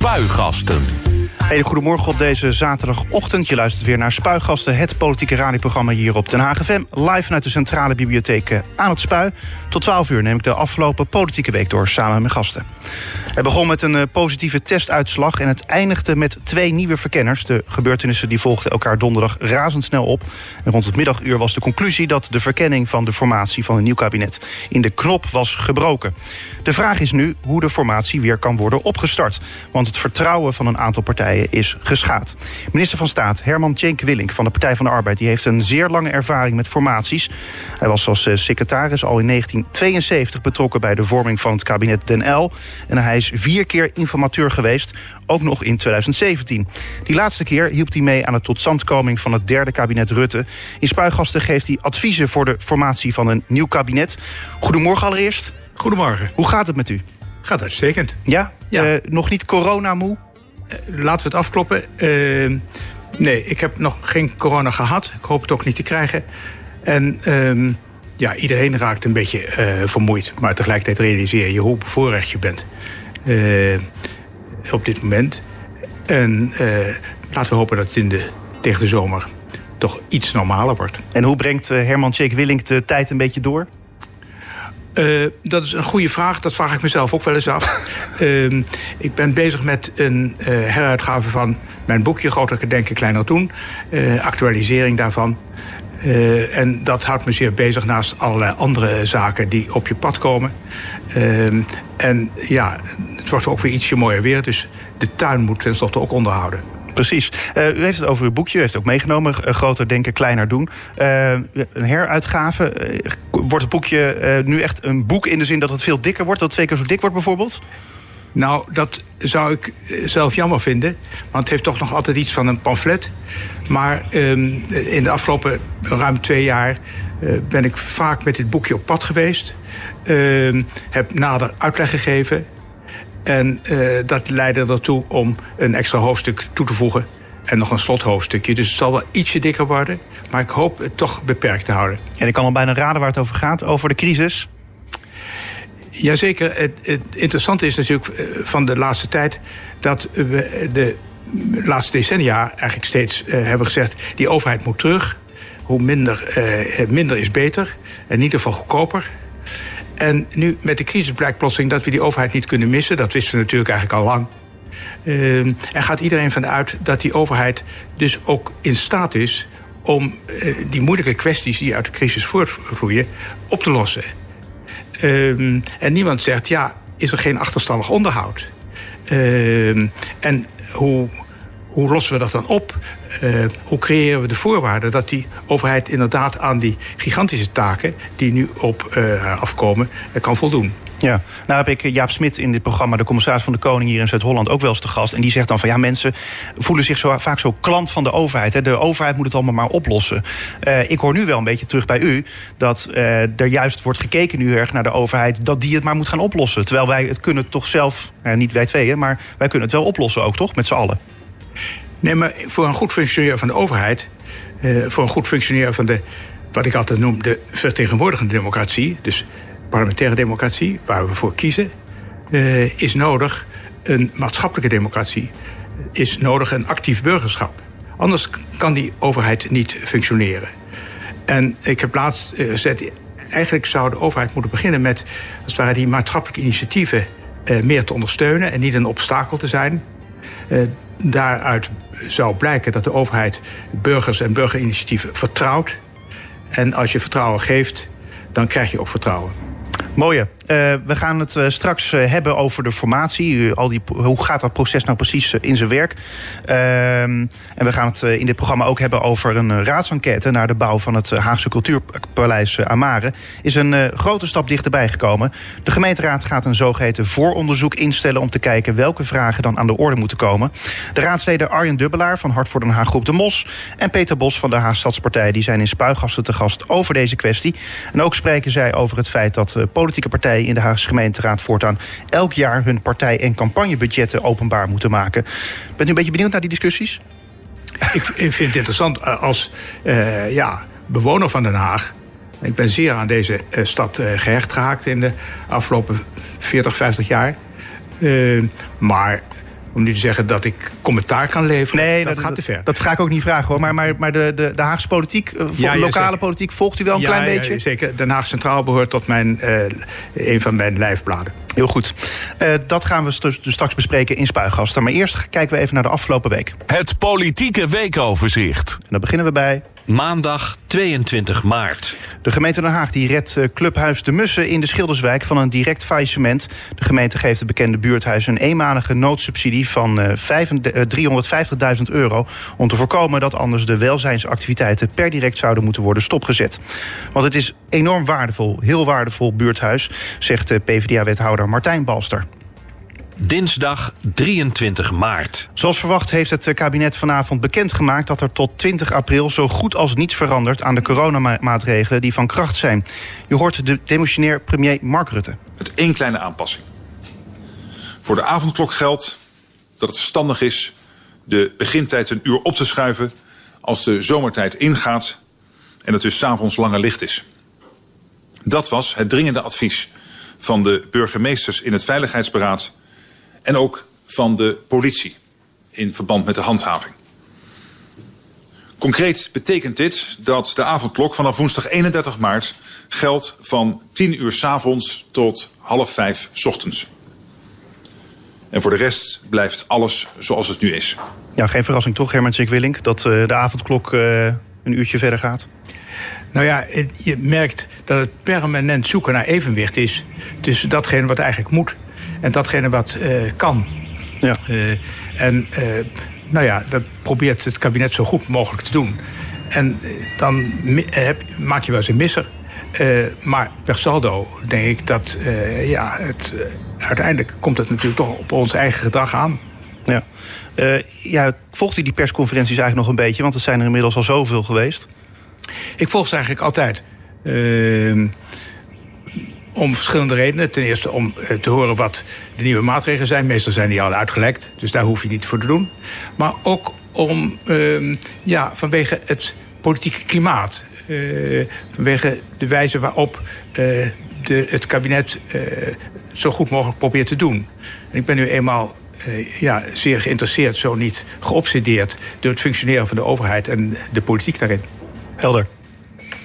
Spuigasten. Hele goedemorgen op deze zaterdagochtend. Je luistert weer naar Spuigasten, het politieke radioprogramma hier op Den Haag. Live vanuit de Centrale Bibliotheek eh, aan het Spui. Tot 12 uur neem ik de afgelopen politieke week door samen met gasten. Het begon met een eh, positieve testuitslag en het eindigde met twee nieuwe verkenners. De gebeurtenissen die volgden elkaar donderdag razendsnel op. En rond het middaguur was de conclusie dat de verkenning van de formatie van een nieuw kabinet in de knop was gebroken. De vraag is nu hoe de formatie weer kan worden opgestart. Want het vertrouwen van een aantal partijen is geschaad. Minister van Staat Herman Tjenk Willink van de Partij van de Arbeid... die heeft een zeer lange ervaring met formaties. Hij was als eh, secretaris al in 1972 betrokken... bij de vorming van het kabinet Den L. En hij is vier keer informateur geweest, ook nog in 2017. Die laatste keer hielp hij mee aan de totstandkoming van het derde kabinet Rutte. In Spuigasten geeft hij adviezen voor de formatie van een nieuw kabinet. Goedemorgen allereerst. Goedemorgen. Hoe gaat het met u? Gaat uitstekend. Ja? Ja. Eh, nog niet corona-moe? Eh, laten we het afkloppen. Eh, nee, ik heb nog geen corona gehad. Ik hoop het ook niet te krijgen. En ehm, ja, iedereen raakt een beetje eh, vermoeid. Maar tegelijkertijd realiseer je hoe bevoorrecht je bent op dit moment. En laten we hopen dat het in de, tegen de zomer toch iets normaler wordt. En hoe brengt Herman Tjenk Willink de tijd een beetje door? Uh, dat is een goede vraag. Dat vraag ik mezelf ook wel eens af. uh, ik ben bezig met een uh, heruitgave van mijn boekje Groter Denken, Kleiner Doen. actualisering daarvan. en dat houdt me zeer bezig naast allerlei andere zaken die op je pad komen. Ehm, en ja, het wordt ook weer ietsje mooier weer. Dus de tuin moet tenslotte ook onderhouden. Precies. Uh, u heeft het over uw boekje, u heeft het ook meegenomen. Uh, groter denken, kleiner doen. Uh, een heruitgave. wordt het boekje nu echt een boek in de zin dat het veel dikker wordt? Dat het twee keer zo dik wordt bijvoorbeeld? Nou, dat zou ik zelf jammer vinden. Want het heeft toch nog altijd iets van een pamflet. Maar um, in de afgelopen ruim twee jaar ben ik vaak met dit boekje op pad geweest. Uh, heb nader uitleg gegeven. En uh, dat leidde ertoe om een extra hoofdstuk toe te voegen. En nog een slothoofdstukje. Dus het zal wel ietsje dikker worden. Maar ik hoop het toch beperkt te houden. En ik kan al bijna raden waar het over gaat. Over de crisis. Jazeker. Het, het interessante is natuurlijk eh, van de laatste tijd... dat we de laatste decennia eigenlijk steeds uh, hebben gezegd... die overheid moet terug. Hoe minder, uh, minder is beter. En in ieder geval goedkoper. En nu met de crisis blijkt plotseling dat we die overheid niet kunnen missen. Dat wisten we natuurlijk eigenlijk al lang. En gaat iedereen vanuit dat die overheid dus ook in staat is om uh, die moeilijke kwesties die uit de crisis voortvloeien op te lossen. Uh, en niemand zegt, ja, is er geen achterstallig onderhoud? en hoe, hoe lossen we dat dan op? Uh, hoe creëren we de voorwaarden dat die overheid inderdaad aan die gigantische taken die nu op uh, afkomen, uh, kan voldoen? Ja, nou heb ik Jaap Smit in dit programma, de commissaris van de Koning hier in Zuid-Holland, ook wel eens te gast. En die zegt dan van ja, mensen voelen zich zo, vaak zo klant van de overheid. Hè. De overheid moet het allemaal maar oplossen. Ik hoor nu wel een beetje terug bij u dat uh, er juist wordt gekeken nu erg naar de overheid dat die het maar moet gaan oplossen. Terwijl wij het kunnen toch zelf, uh, niet wij tweeën, maar wij kunnen het wel oplossen ook, toch? Met z'n allen. Nee, maar voor een goed functioneren van de overheid, uh, voor een goed functioneren van de, wat ik altijd noem, de vertegenwoordigende democratie, dus parlementaire democratie, waar we voor kiezen, uh, is nodig een maatschappelijke democratie, is nodig een actief burgerschap. Anders kan die overheid niet functioneren. En ik heb laatst uh, eigenlijk zou de overheid moeten beginnen met, als het ware, die maatschappelijke initiatieven meer te ondersteunen en niet een obstakel te zijn. Daaruit zou blijken dat de overheid burgers en burgerinitiatieven vertrouwt. En als je vertrouwen geeft, dan krijg je ook vertrouwen. Mooie. Uh, we gaan het uh, straks uh, hebben over de formatie. Al die, hoe gaat dat proces nou precies in zijn werk? Ehm, en we gaan het in dit programma ook hebben over een raadsenquête... naar de bouw van het Haagse Cultuurpaleis Amare. Is een grote stap dichterbij gekomen. De gemeenteraad gaat een zogeheten vooronderzoek instellen... om te kijken welke vragen dan aan de orde moeten komen. De raadsleden Arjen Dubbelaar van Hart voor Den Haag Groep de Mos... en Peter Bos van de Haag Stadspartij... die zijn in Spuigasten te gast over deze kwestie. En ook spreken zij over het feit dat politieke partijen in de Haagse gemeenteraad voortaan elk jaar hun partij- en campagnebudgetten openbaar moeten maken. Bent u een beetje benieuwd naar die discussies? Ik, ik vind het interessant als uh, ja, bewoner van Den Haag. Ik ben zeer aan deze uh, stad gehecht gehaakt in de afgelopen 40, 50 jaar. maar om nu te zeggen dat ik commentaar kan leveren, Nee, dat, gaat te ver. Dat ga ik ook niet vragen hoor. Maar, maar, maar de, de, de Haagse politiek, eh, Ja, ja, lokale zeker. politiek, volgt u wel een Ja, klein ja, beetje? zeker. Den Haag Centraal behoort tot mijn, eh, een van mijn lijfbladen. Heel goed. Eh, dat gaan we st- dus straks bespreken in Spuigasten. Maar eerst kijken we even naar de afgelopen week. En Het politieke weekoverzicht. dan beginnen we bij Maandag 22 maart. De gemeente Den Haag die redt eh, Clubhuis De Mussen in de Schilderswijk van een direct faillissement. De gemeente geeft het bekende buurthuis een eenmalige noodsubsidie van eh, vijf- eh, 350.000 euro. Om te voorkomen dat anders de welzijnsactiviteiten per direct zouden moeten worden stopgezet. Want het is enorm waardevol, heel waardevol buurthuis, zegt de PvdA-wethouder Martijn Balster. Dinsdag 23 maart. Zoals verwacht heeft het kabinet vanavond bekendgemaakt dat er tot 20 april zo goed als niets verandert aan de coronamaatregelen die van kracht zijn. Je hoort de demissionair premier Mark Rutte. Met één kleine aanpassing. Voor de avondklok geldt dat het verstandig is de begintijd een uur op te schuiven als de zomertijd ingaat en het dus s'avonds langer licht is. Dat was het dringende advies van de burgemeesters in het Veiligheidsberaad en ook van de politie in verband met de handhaving. Concreet betekent dit dat de avondklok vanaf woensdag 31 maart geldt van 10 uur 's avonds tot half vijf 's ochtends. En voor de rest blijft alles zoals het nu is. Ja, geen verrassing toch, Herman Willink, dat eh, de avondklok eh, een uurtje verder gaat. Nou ja, je merkt dat het permanent zoeken naar evenwicht is tussen datgene wat eigenlijk moet en datgene wat eh, kan. Ja. Eh, en eh, nou ja, dat probeert het kabinet zo goed mogelijk te doen. En dan heb, maak je wel eens een misser. Maar per saldo denk ik dat ja, het, uiteindelijk komt het natuurlijk toch op ons eigen gedrag aan. Ja. Ja, volgt u die persconferenties eigenlijk nog een beetje? Want er zijn er inmiddels al zoveel geweest. Ik volg ze eigenlijk altijd. Om verschillende redenen. Ten eerste om eh, te horen wat de nieuwe maatregelen zijn. Meestal zijn die al uitgelekt, dus daar hoef je niet voor te doen. Maar ook om, ehm, ja, vanwege het politieke klimaat. Eh, vanwege de wijze waarop eh, de, het kabinet zo goed mogelijk probeert te doen. En ik ben nu eenmaal ja, zeer geïnteresseerd, zo niet geobsedeerd... door het functioneren van de overheid en de politiek daarin. Helder.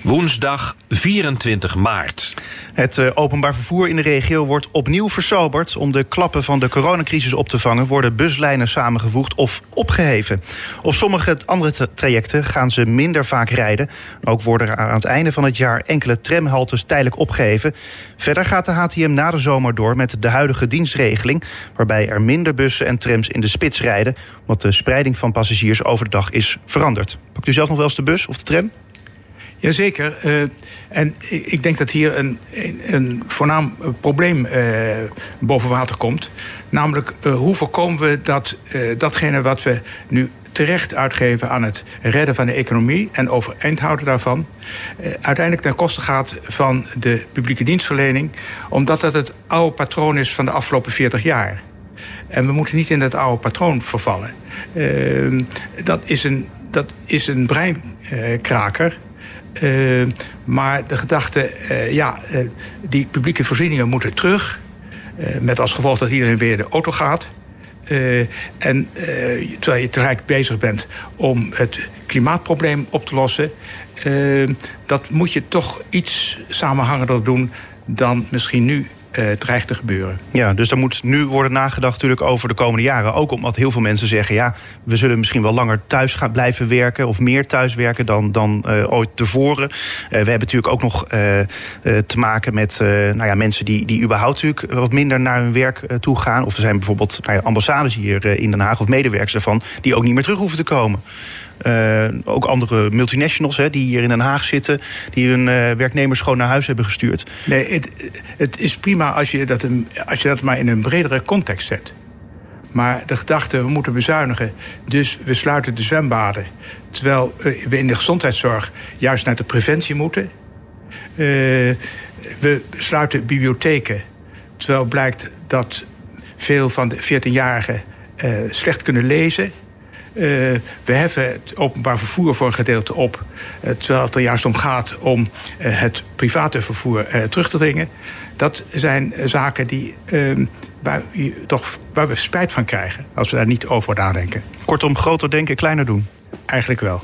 Woensdag 24 maart. Het eh, openbaar vervoer in de regio wordt opnieuw versoberd. Om de klappen van de coronacrisis op te vangen... worden buslijnen samengevoegd of opgeheven. Op sommige andere tra- trajecten gaan ze minder vaak rijden. Ook worden er aan het einde van het jaar enkele tramhaltes tijdelijk opgeheven. Verder gaat de HTM na de zomer door met de huidige dienstregeling... waarbij er minder bussen en trams in de spits rijden... omdat de spreiding van passagiers over de dag is veranderd. Pakt u zelf nog wel eens de bus of de tram? Jazeker. eh en ik denk dat hier een, een, voornaam eh, probleem eh, boven water komt. Namelijk, hoe voorkomen we dat datgene wat we nu terecht uitgeven aan het redden van de economie en overeind houden daarvan, uiteindelijk ten koste gaat van de publieke dienstverlening, omdat dat het oude patroon is van de afgelopen 40 jaar. En we moeten niet in dat oude patroon vervallen. Eh, dat, is een, dat is een breinkraker. Eh, maar de gedachte, eh, ja, eh, die publieke voorzieningen moeten terug. Met als gevolg dat iedereen weer de auto gaat. En terwijl je tegelijk bezig bent om het klimaatprobleem op te lossen. dat moet je toch iets samenhangender doen dan misschien nu eh, dreigt te gebeuren. Ja, dus er moet nu worden nagedacht natuurlijk over de komende jaren. Ook omdat heel veel mensen zeggen... ja, we zullen misschien wel langer thuis gaan blijven werken... of meer thuis werken dan, dan eh, ooit tevoren. Eh, we hebben natuurlijk ook nog te maken met nou ja, mensen... Die, die überhaupt natuurlijk wat minder naar hun werk toe gaan. Of er zijn bijvoorbeeld nou ambassades hier in Den Haag... of medewerkers daarvan, die ook niet meer terug hoeven te komen. Eh, ook andere multinationals hè, die hier in Den Haag zitten... die hun eh, werknemers gewoon naar huis hebben gestuurd. Nee, het, het is prima als je, dat een, als je dat maar in een bredere context zet. Maar de gedachte, we moeten bezuinigen, dus we sluiten de zwembaden. Terwijl eh, we in de gezondheidszorg juist naar de preventie moeten. We sluiten bibliotheken, terwijl blijkt dat veel van de 14-jarigen eh, slecht kunnen lezen. We heffen het openbaar vervoer voor een gedeelte op. terwijl het er juist om gaat om het private vervoer terug te dringen. Dat zijn zaken die, ehm, waar, toch, waar we spijt van krijgen als we daar niet over nadenken. Kortom, groter denken, kleiner doen. Eigenlijk wel.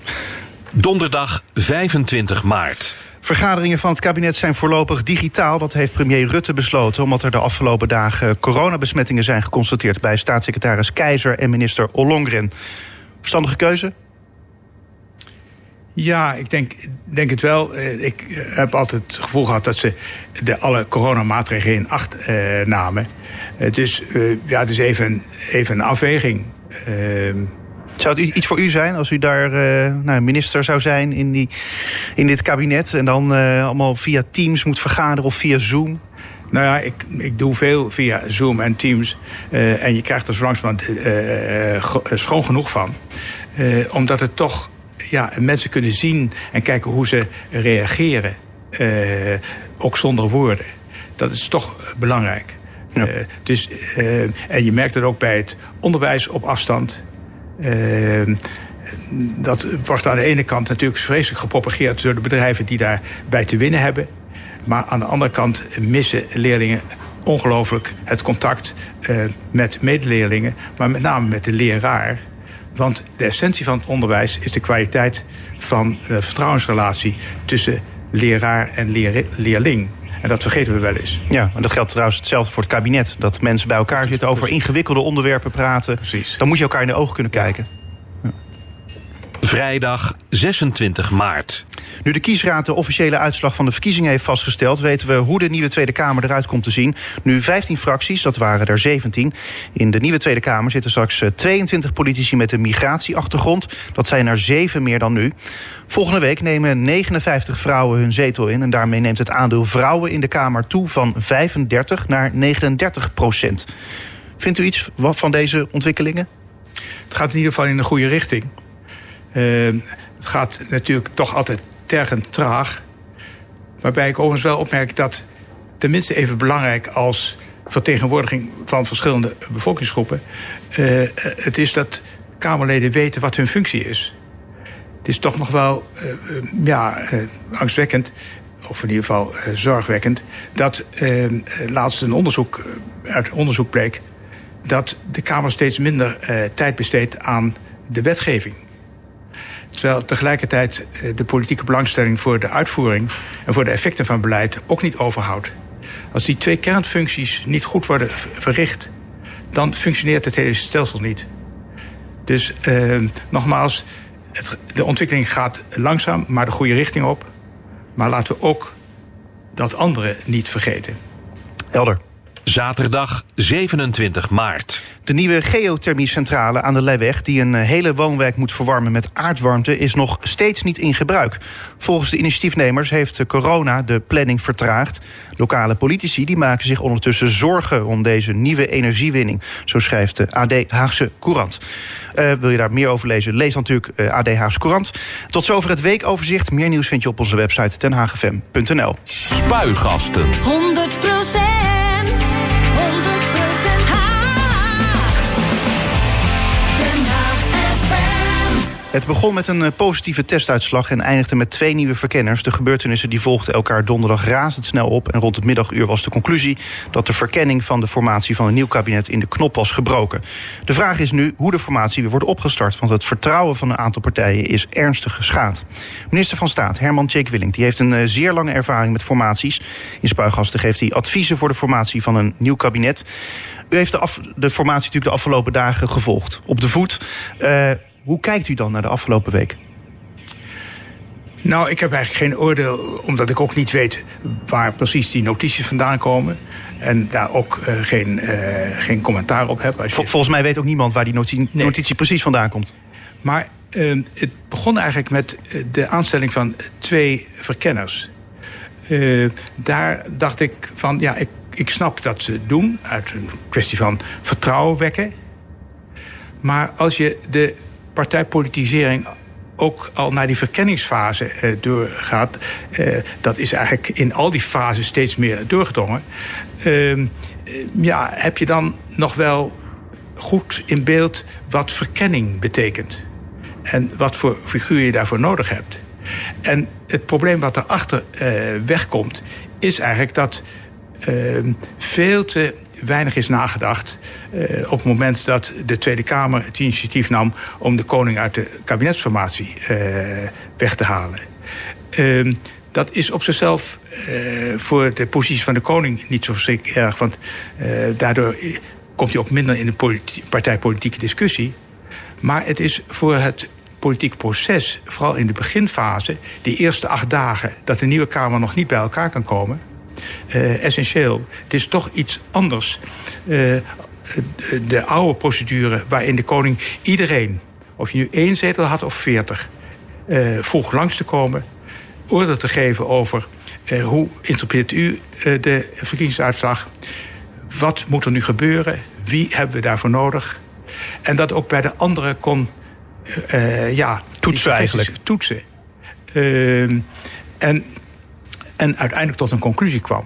Donderdag 25 maart. Vergaderingen van het kabinet zijn voorlopig digitaal. Dat heeft premier Rutte besloten, omdat er de afgelopen dagen coronabesmettingen zijn geconstateerd bij staatssecretaris Keizer en minister Ollongren. Verstandige keuze? Ja, ik denk, denk het wel. Eh, ik heb altijd het gevoel gehad dat ze de, alle coronamaatregelen in acht eh, namen. dus uh, ja, het is even, even een afweging. Uh, zou het iets voor u zijn als u daar uh, nou, minister zou zijn in, die, in dit kabinet... en dan uh, allemaal via Teams moet vergaderen of via Zoom? Nou ja, ik, ik doe veel via Zoom en Teams. Uh, en je krijgt er zo langzamerhand schoon genoeg van. omdat het toch ja, mensen kunnen zien en kijken hoe ze reageren. ook zonder woorden. Dat is toch belangrijk. Ja. dus, en je merkt het ook bij het onderwijs op afstand... Dat wordt aan de ene kant natuurlijk vreselijk gepropageerd door de bedrijven die daarbij te winnen hebben. Maar aan de andere kant missen leerlingen ongelooflijk het contact uh, met medeleerlingen, maar met name met de leraar. Want de essentie van het onderwijs is de kwaliteit van de vertrouwensrelatie tussen leraar en leer leerling. En dat vergeten we wel eens. Ja, en dat geldt trouwens hetzelfde voor het kabinet. Dat mensen bij elkaar zitten over ingewikkelde onderwerpen praten. Precies. Dan moet je elkaar in de ogen kunnen kijken. Vrijdag 26 maart. Nu de kiesraad de officiële uitslag van de verkiezingen heeft vastgesteld... weten we hoe de nieuwe Tweede Kamer eruit komt te zien. Nu 15 fracties, dat waren er 17. In de nieuwe Tweede Kamer zitten straks 22 eh, politici met een migratieachtergrond. Dat zijn er 7 meer dan nu. Volgende week nemen 59 vrouwen hun zetel in... en daarmee neemt het aandeel vrouwen in de Kamer toe van 35 naar 39 procent. Vindt u iets van deze ontwikkelingen? Het gaat in ieder geval in de goede richting. Uh, het gaat natuurlijk toch altijd tergend traag. Waarbij ik overigens wel opmerk dat tenminste even belangrijk als vertegenwoordiging van verschillende bevolkingsgroepen. Uh, het is dat Kamerleden weten wat hun functie is. Het is toch nog wel uh, ja, angstwekkend, of in ieder geval zorgwekkend, dat laatst een onderzoek uit onderzoek bleek dat de Kamer steeds minder tijd besteedt aan de wetgeving. Terwijl tegelijkertijd eh, de politieke belangstelling voor de uitvoering en voor de effecten van beleid ook niet overhoudt. Als die twee kernfuncties niet goed worden verricht, dan functioneert het hele stelsel niet. Dus eh, nogmaals, de ontwikkeling gaat langzaam, maar de goede richting op. Maar laten we ook dat andere niet vergeten. Helder. Zaterdag 27 maart. De nieuwe geothermiecentrale aan de Leiweg, die een eh, hele woonwijk moet verwarmen met aardwarmte, is nog steeds niet in gebruik. Volgens de initiatiefnemers heeft corona de planning vertraagd. Lokale politici die maken zich ondertussen zorgen om deze nieuwe energiewinning. Zo schrijft de AD Haagse Courant. Uh, wil je daar meer over lezen? Lees dan natuurlijk uh, AD Haagse Courant. Tot zover het weekoverzicht. Meer nieuws vind je op onze website tenhagefm.nl. Spuigasten. 100 Het begon met een eh, positieve testuitslag en eindigde met twee nieuwe verkenners. De gebeurtenissen die volgden elkaar donderdag razendsnel op. En rond het middaguur was de conclusie dat de verkenning van de formatie van een nieuw kabinet in de knop was gebroken. De vraag is nu hoe de formatie weer wordt opgestart. Want het vertrouwen van een aantal partijen is ernstig geschaad. Minister van Staat Herman Jake Willink die heeft een eh, zeer lange ervaring met formaties. In Spuigasten geeft hij adviezen voor de formatie van een nieuw kabinet. U heeft de, af, de formatie natuurlijk de afgelopen dagen gevolgd. Op de voet. Uh, hoe kijkt u dan naar de afgelopen week? Nou, ik heb eigenlijk geen oordeel, omdat ik ook niet weet waar precies die notities vandaan komen. En daar ook uh, geen, uh, geen commentaar op heb. Volgens mij weet ook niemand waar die notitie, nee. notitie precies vandaan komt. Maar uh, het begon eigenlijk met de aanstelling van twee verkenners. daar dacht ik van, ja, ik, ik snap dat ze doen uit een kwestie van vertrouwen wekken. Maar als je de partijpolitisering ook al naar die verkenningsfase eh, doorgaat. Eh, dat is eigenlijk in al die fases steeds meer doorgedrongen. Ehm, eh, ja, heb je dan nog wel goed in beeld wat verkenning betekent. En wat voor figuur je daarvoor nodig hebt. En het probleem wat erachter wegkomt, is eigenlijk dat uh, veel te weinig is nagedacht uh, op het moment dat de Tweede Kamer het initiatief nam om de koning uit de kabinetsformatie weg te halen. Ehm, dat is op zichzelf voor de positie van de koning niet zo erg, want daardoor komt hij ook minder in de partijpolitieke discussie. Maar het is voor het politiek proces, vooral in de beginfase, die eerste acht dagen dat de nieuwe Kamer nog niet bij elkaar kan komen, uh, essentieel. Het is toch iets anders. Uh, de oude procedure waarin de koning iedereen, of je nu één zetel had of veertig, uh, vroeg langs te komen, oordeel te geven over hoe interpreteert u de verkiezingsuitslag, wat moet er nu gebeuren, wie hebben we daarvoor nodig. En dat ook bij de anderen kon ja, toetsen eigenlijk. Toetsen. Uh, en, en uiteindelijk tot een conclusie kwam.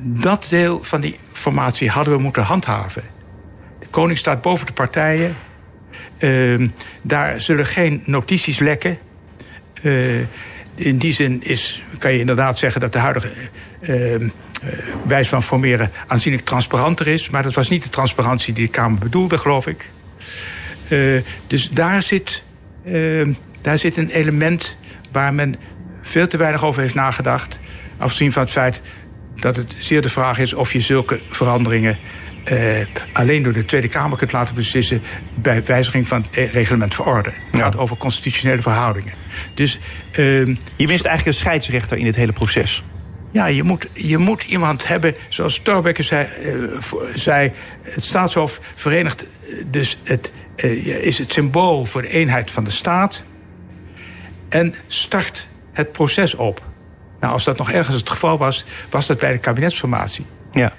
Dat deel van die formatie hadden we moeten handhaven. De koning staat boven de partijen. Uh, daar zullen geen notities lekken. Uh, in die zin is, kan je inderdaad zeggen dat de huidige uh, wijze van formeren aanzienlijk transparanter is. Maar dat was niet de transparantie die de Kamer bedoelde, geloof ik. Uh, dus daar zit, uh, daar zit een element waar men veel te weinig over heeft nagedacht. Afgezien van het feit dat het zeer de vraag is of je zulke veranderingen uh, alleen door de Tweede Kamer kunt laten beslissen bij wijziging van het reglement van orde. Het gaat over constitutionele verhoudingen. Dus, uh, je mist eigenlijk een scheidsrechter in dit hele proces. Ja, je moet, je moet iemand hebben, zoals Thorbecke zei, uh, zei, het staatshof verenigt dus het is het symbool voor de eenheid van de staat. En start het proces op. Nou, als dat nog ergens het geval was, was dat bij de kabinetsformatie. Ja.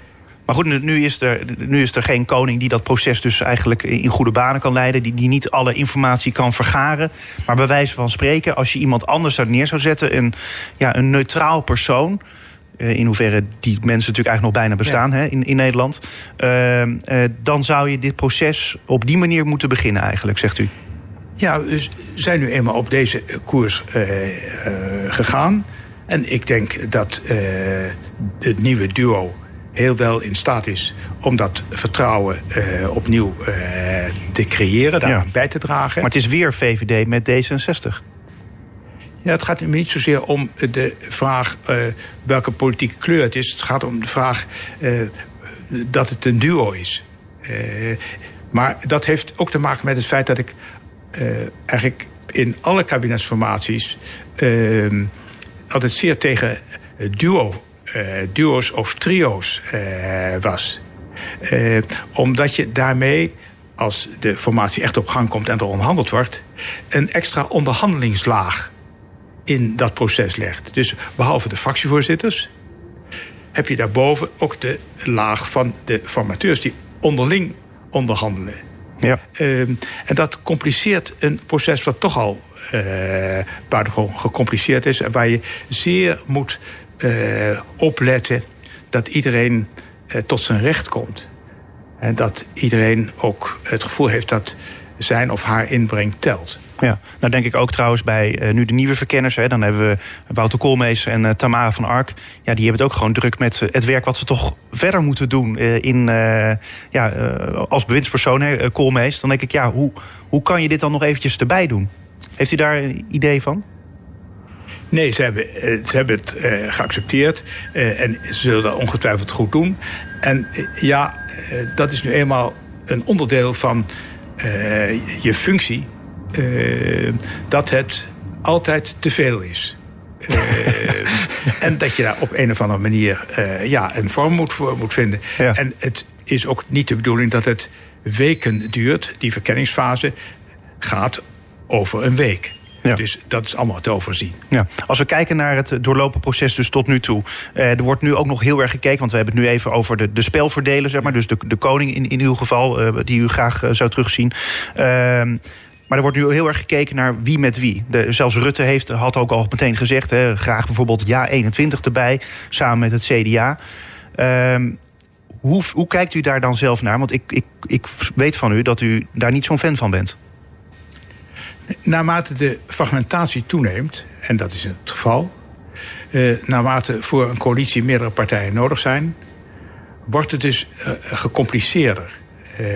Maar goed, nu is, er, nu is er geen koning die dat proces dus eigenlijk in goede banen kan leiden. Die, die niet alle informatie kan vergaren. Maar bij wijze van spreken, als je iemand anders daar neer zou zetten, een, ja, een neutraal persoon eh, in hoeverre die mensen natuurlijk eigenlijk nog bijna bestaan hè, in, in Nederland. Uh, uh, dan zou je dit proces op die manier moeten beginnen eigenlijk, zegt u. Ja, we zijn nu eenmaal op deze koers uh, gegaan. En ik denk dat het nieuwe duo heel wel in staat is om dat vertrouwen opnieuw te creëren, daar ja. bij te dragen. Maar het is weer VVD met D66. Ja, het gaat niet zozeer om de vraag welke politieke kleur het is. Het gaat om de vraag dat het een duo is. Maar dat heeft ook te maken met het feit dat ik eigenlijk in alle kabinetsformaties altijd zeer tegen duo, duo's of trio's was. omdat je daarmee als de formatie echt op gang komt en er onderhandeld wordt, een extra onderhandelingslaag in dat proces legt. Dus behalve de fractievoorzitters heb je daarboven ook de laag van de formateurs die onderling onderhandelen. Ja. Uh, en dat compliceert een proces wat toch al uh, buitengewoon gecompliceerd is en waar je zeer moet uh, opletten dat iedereen uh, tot zijn recht komt. En dat iedereen ook het gevoel heeft dat zijn of haar inbreng telt. Ja, nou denk ik ook trouwens bij uh, nu de nieuwe verkenners. Hè, dan hebben we Wouter Koolmees en uh, Tamara van Ark. Ja, die hebben het ook gewoon druk met het werk wat ze toch verder moeten doen uh, in, ja, als bewindspersoon, hè, Koolmees. Dan denk ik, ja, hoe, hoe kan je dit dan nog eventjes erbij doen? Heeft u daar een idee van? Nee, ze hebben, ze hebben het geaccepteerd en ze zullen dat ongetwijfeld goed doen. En ja, dat is nu eenmaal een onderdeel van je functie uh, dat het altijd te veel is. Uh, en dat je daar op een of andere manier ja, een vorm moet, voor moet vinden. Ja. En het is ook niet de bedoeling dat het weken duurt. Die verkenningsfase gaat over een week. Ja. Dus dat is allemaal te overzien. Ja. Als we kijken naar het doorlopen proces dus tot nu toe. Eh, er wordt nu ook nog heel erg gekeken. Want we hebben het nu even over de, de spelverdelen, zeg maar. Dus de, de koning in, in uw geval, uh, die u graag uh, zou terugzien. Ehm, maar er wordt nu heel erg gekeken naar wie met wie. De, zelfs Rutte heeft, had ook al meteen gezegd... Hè, graag bijvoorbeeld Ja 21 erbij, samen met het CDA. Um, hoe, hoe kijkt u daar dan zelf naar? Want ik, ik, ik weet van u dat u daar niet zo'n fan van bent. Naarmate de fragmentatie toeneemt, en dat is het geval... Uh, naarmate voor een coalitie meerdere partijen nodig zijn... wordt het dus uh, gecompliceerder. Uh,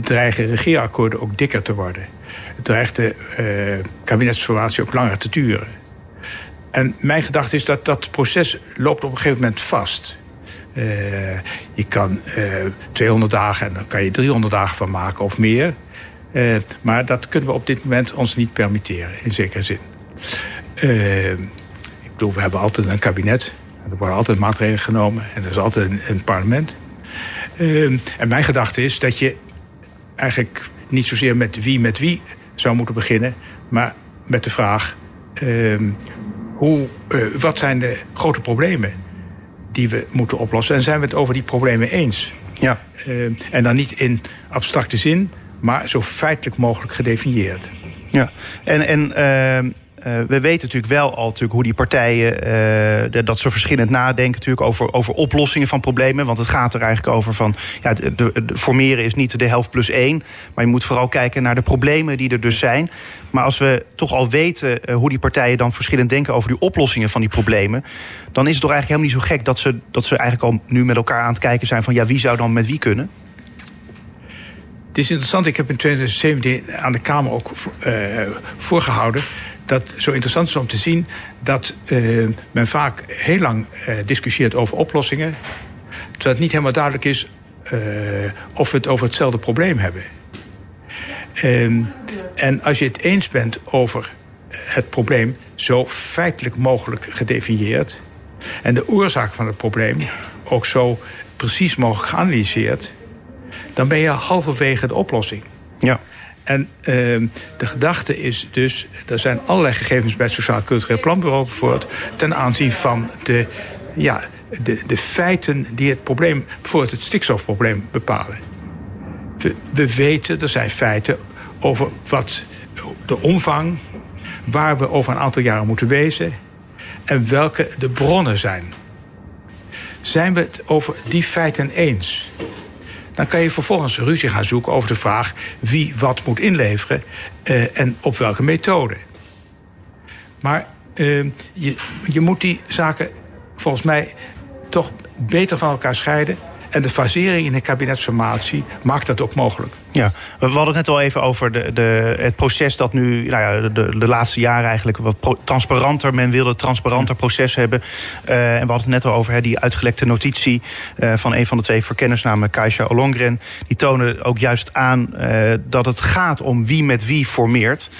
dreigen regeerakkoorden ook dikker te worden. Het dreigt de kabinetsformatie ook langer te duren. En mijn gedachte is dat dat proces loopt op een gegeven moment vast. je kan 200 dagen en dan kan je 300 dagen van maken of meer... Uh, maar dat kunnen we op dit moment ons niet permitteren, in zekere zin. Uh, ik bedoel, we hebben altijd een kabinet. Er worden altijd maatregelen genomen. En er is altijd een, een parlement. Uh, en mijn gedachte is dat je eigenlijk niet zozeer met wie met wie zou moeten beginnen. Maar met de vraag, hoe, wat zijn de grote problemen die we moeten oplossen? En zijn we het over die problemen eens? Ja. en dan niet in abstracte zin, maar zo feitelijk mogelijk gedefinieerd. Ja, en, en uh, we weten natuurlijk wel al natuurlijk hoe die partijen... Uh, dat ze verschillend nadenken natuurlijk over, over oplossingen van problemen. Want het gaat er eigenlijk over van... Ja, de, de, formeren is niet de helft plus één. Maar je moet vooral kijken naar de problemen die er dus zijn. Maar als we toch al weten hoe die partijen dan verschillend denken... over die oplossingen van die problemen... dan is het toch eigenlijk helemaal niet zo gek... dat ze, dat ze eigenlijk al nu met elkaar aan het kijken zijn van... ja, wie zou dan met wie kunnen? Het is interessant, ik heb in 2017 aan de Kamer ook uh, voorgehouden... dat zo interessant is om te zien dat uh, men vaak heel lang uh, discussieert over oplossingen... terwijl het niet helemaal duidelijk is of we het over hetzelfde probleem hebben. Ehm, en als je het eens bent over het probleem zo feitelijk mogelijk gedefinieerd... en de oorzaak van het probleem ook zo precies mogelijk geanalyseerd dan ben je halverwege de oplossing. Ja. En uh, de gedachte is dus, er zijn allerlei gegevens bij het Sociaal Cultureel Planbureau bijvoorbeeld, ten aanzien van de, ja, de, de feiten die het probleem, bijvoorbeeld het stikstofprobleem, bepalen. We, we weten, er zijn feiten over wat de omvang, waar we over een aantal jaren moeten wezen en welke de bronnen zijn. Zijn we het over die feiten eens? Dan kan je vervolgens ruzie gaan zoeken over de vraag wie wat moet inleveren uh, en op welke methode. Maar uh, je, je moet die zaken volgens mij toch beter van elkaar scheiden. En de fasering in de kabinetsformatie maakt dat ook mogelijk. Ja, we hadden het net al even over de, de, het proces dat nu nou ja, de, de laatste jaren eigenlijk wat transparanter. Men wilde een transparanter proces hebben. Uh, en we hadden het net al over die uitgelekte notitie uh, van een van de twee verkenners, namelijk Kaisha Olongren. Die tonen ook juist aan uh, dat het gaat om wie met wie formeert.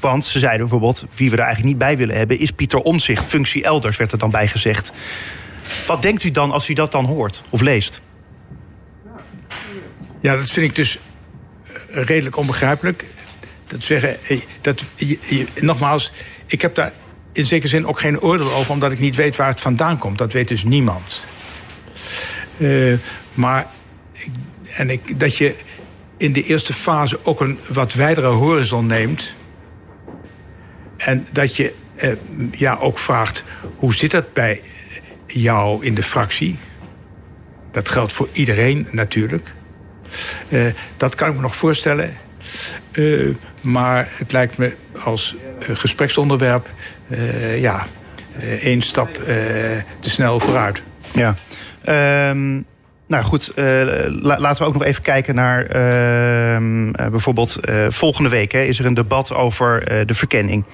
want ze zeiden bijvoorbeeld, wie we er eigenlijk niet bij willen hebben, is Pieter Omzicht. Functie elders werd er dan bij gezegd. Wat denkt u dan als u dat dan hoort of leest? Ja, dat vind ik dus eh, redelijk onbegrijpelijk. Dat zeggen, eh, dat, nogmaals, ik heb daar in zekere zin ook geen oordeel over, omdat ik niet weet waar het vandaan komt. Dat weet dus niemand. Uh, maar en ik, dat je in de eerste fase ook een wat wijdere horizon neemt. En dat je ja, ook vraagt: hoe zit dat bij jou in de fractie. Dat geldt voor iedereen natuurlijk. Uh, dat kan ik me nog voorstellen. Uh, maar het lijkt me als uh, gespreksonderwerp ja, één stap te snel vooruit. Ja. Um, nou goed, laten we ook nog even kijken naar ehm, bijvoorbeeld volgende week hè, is er een debat over de verkenning.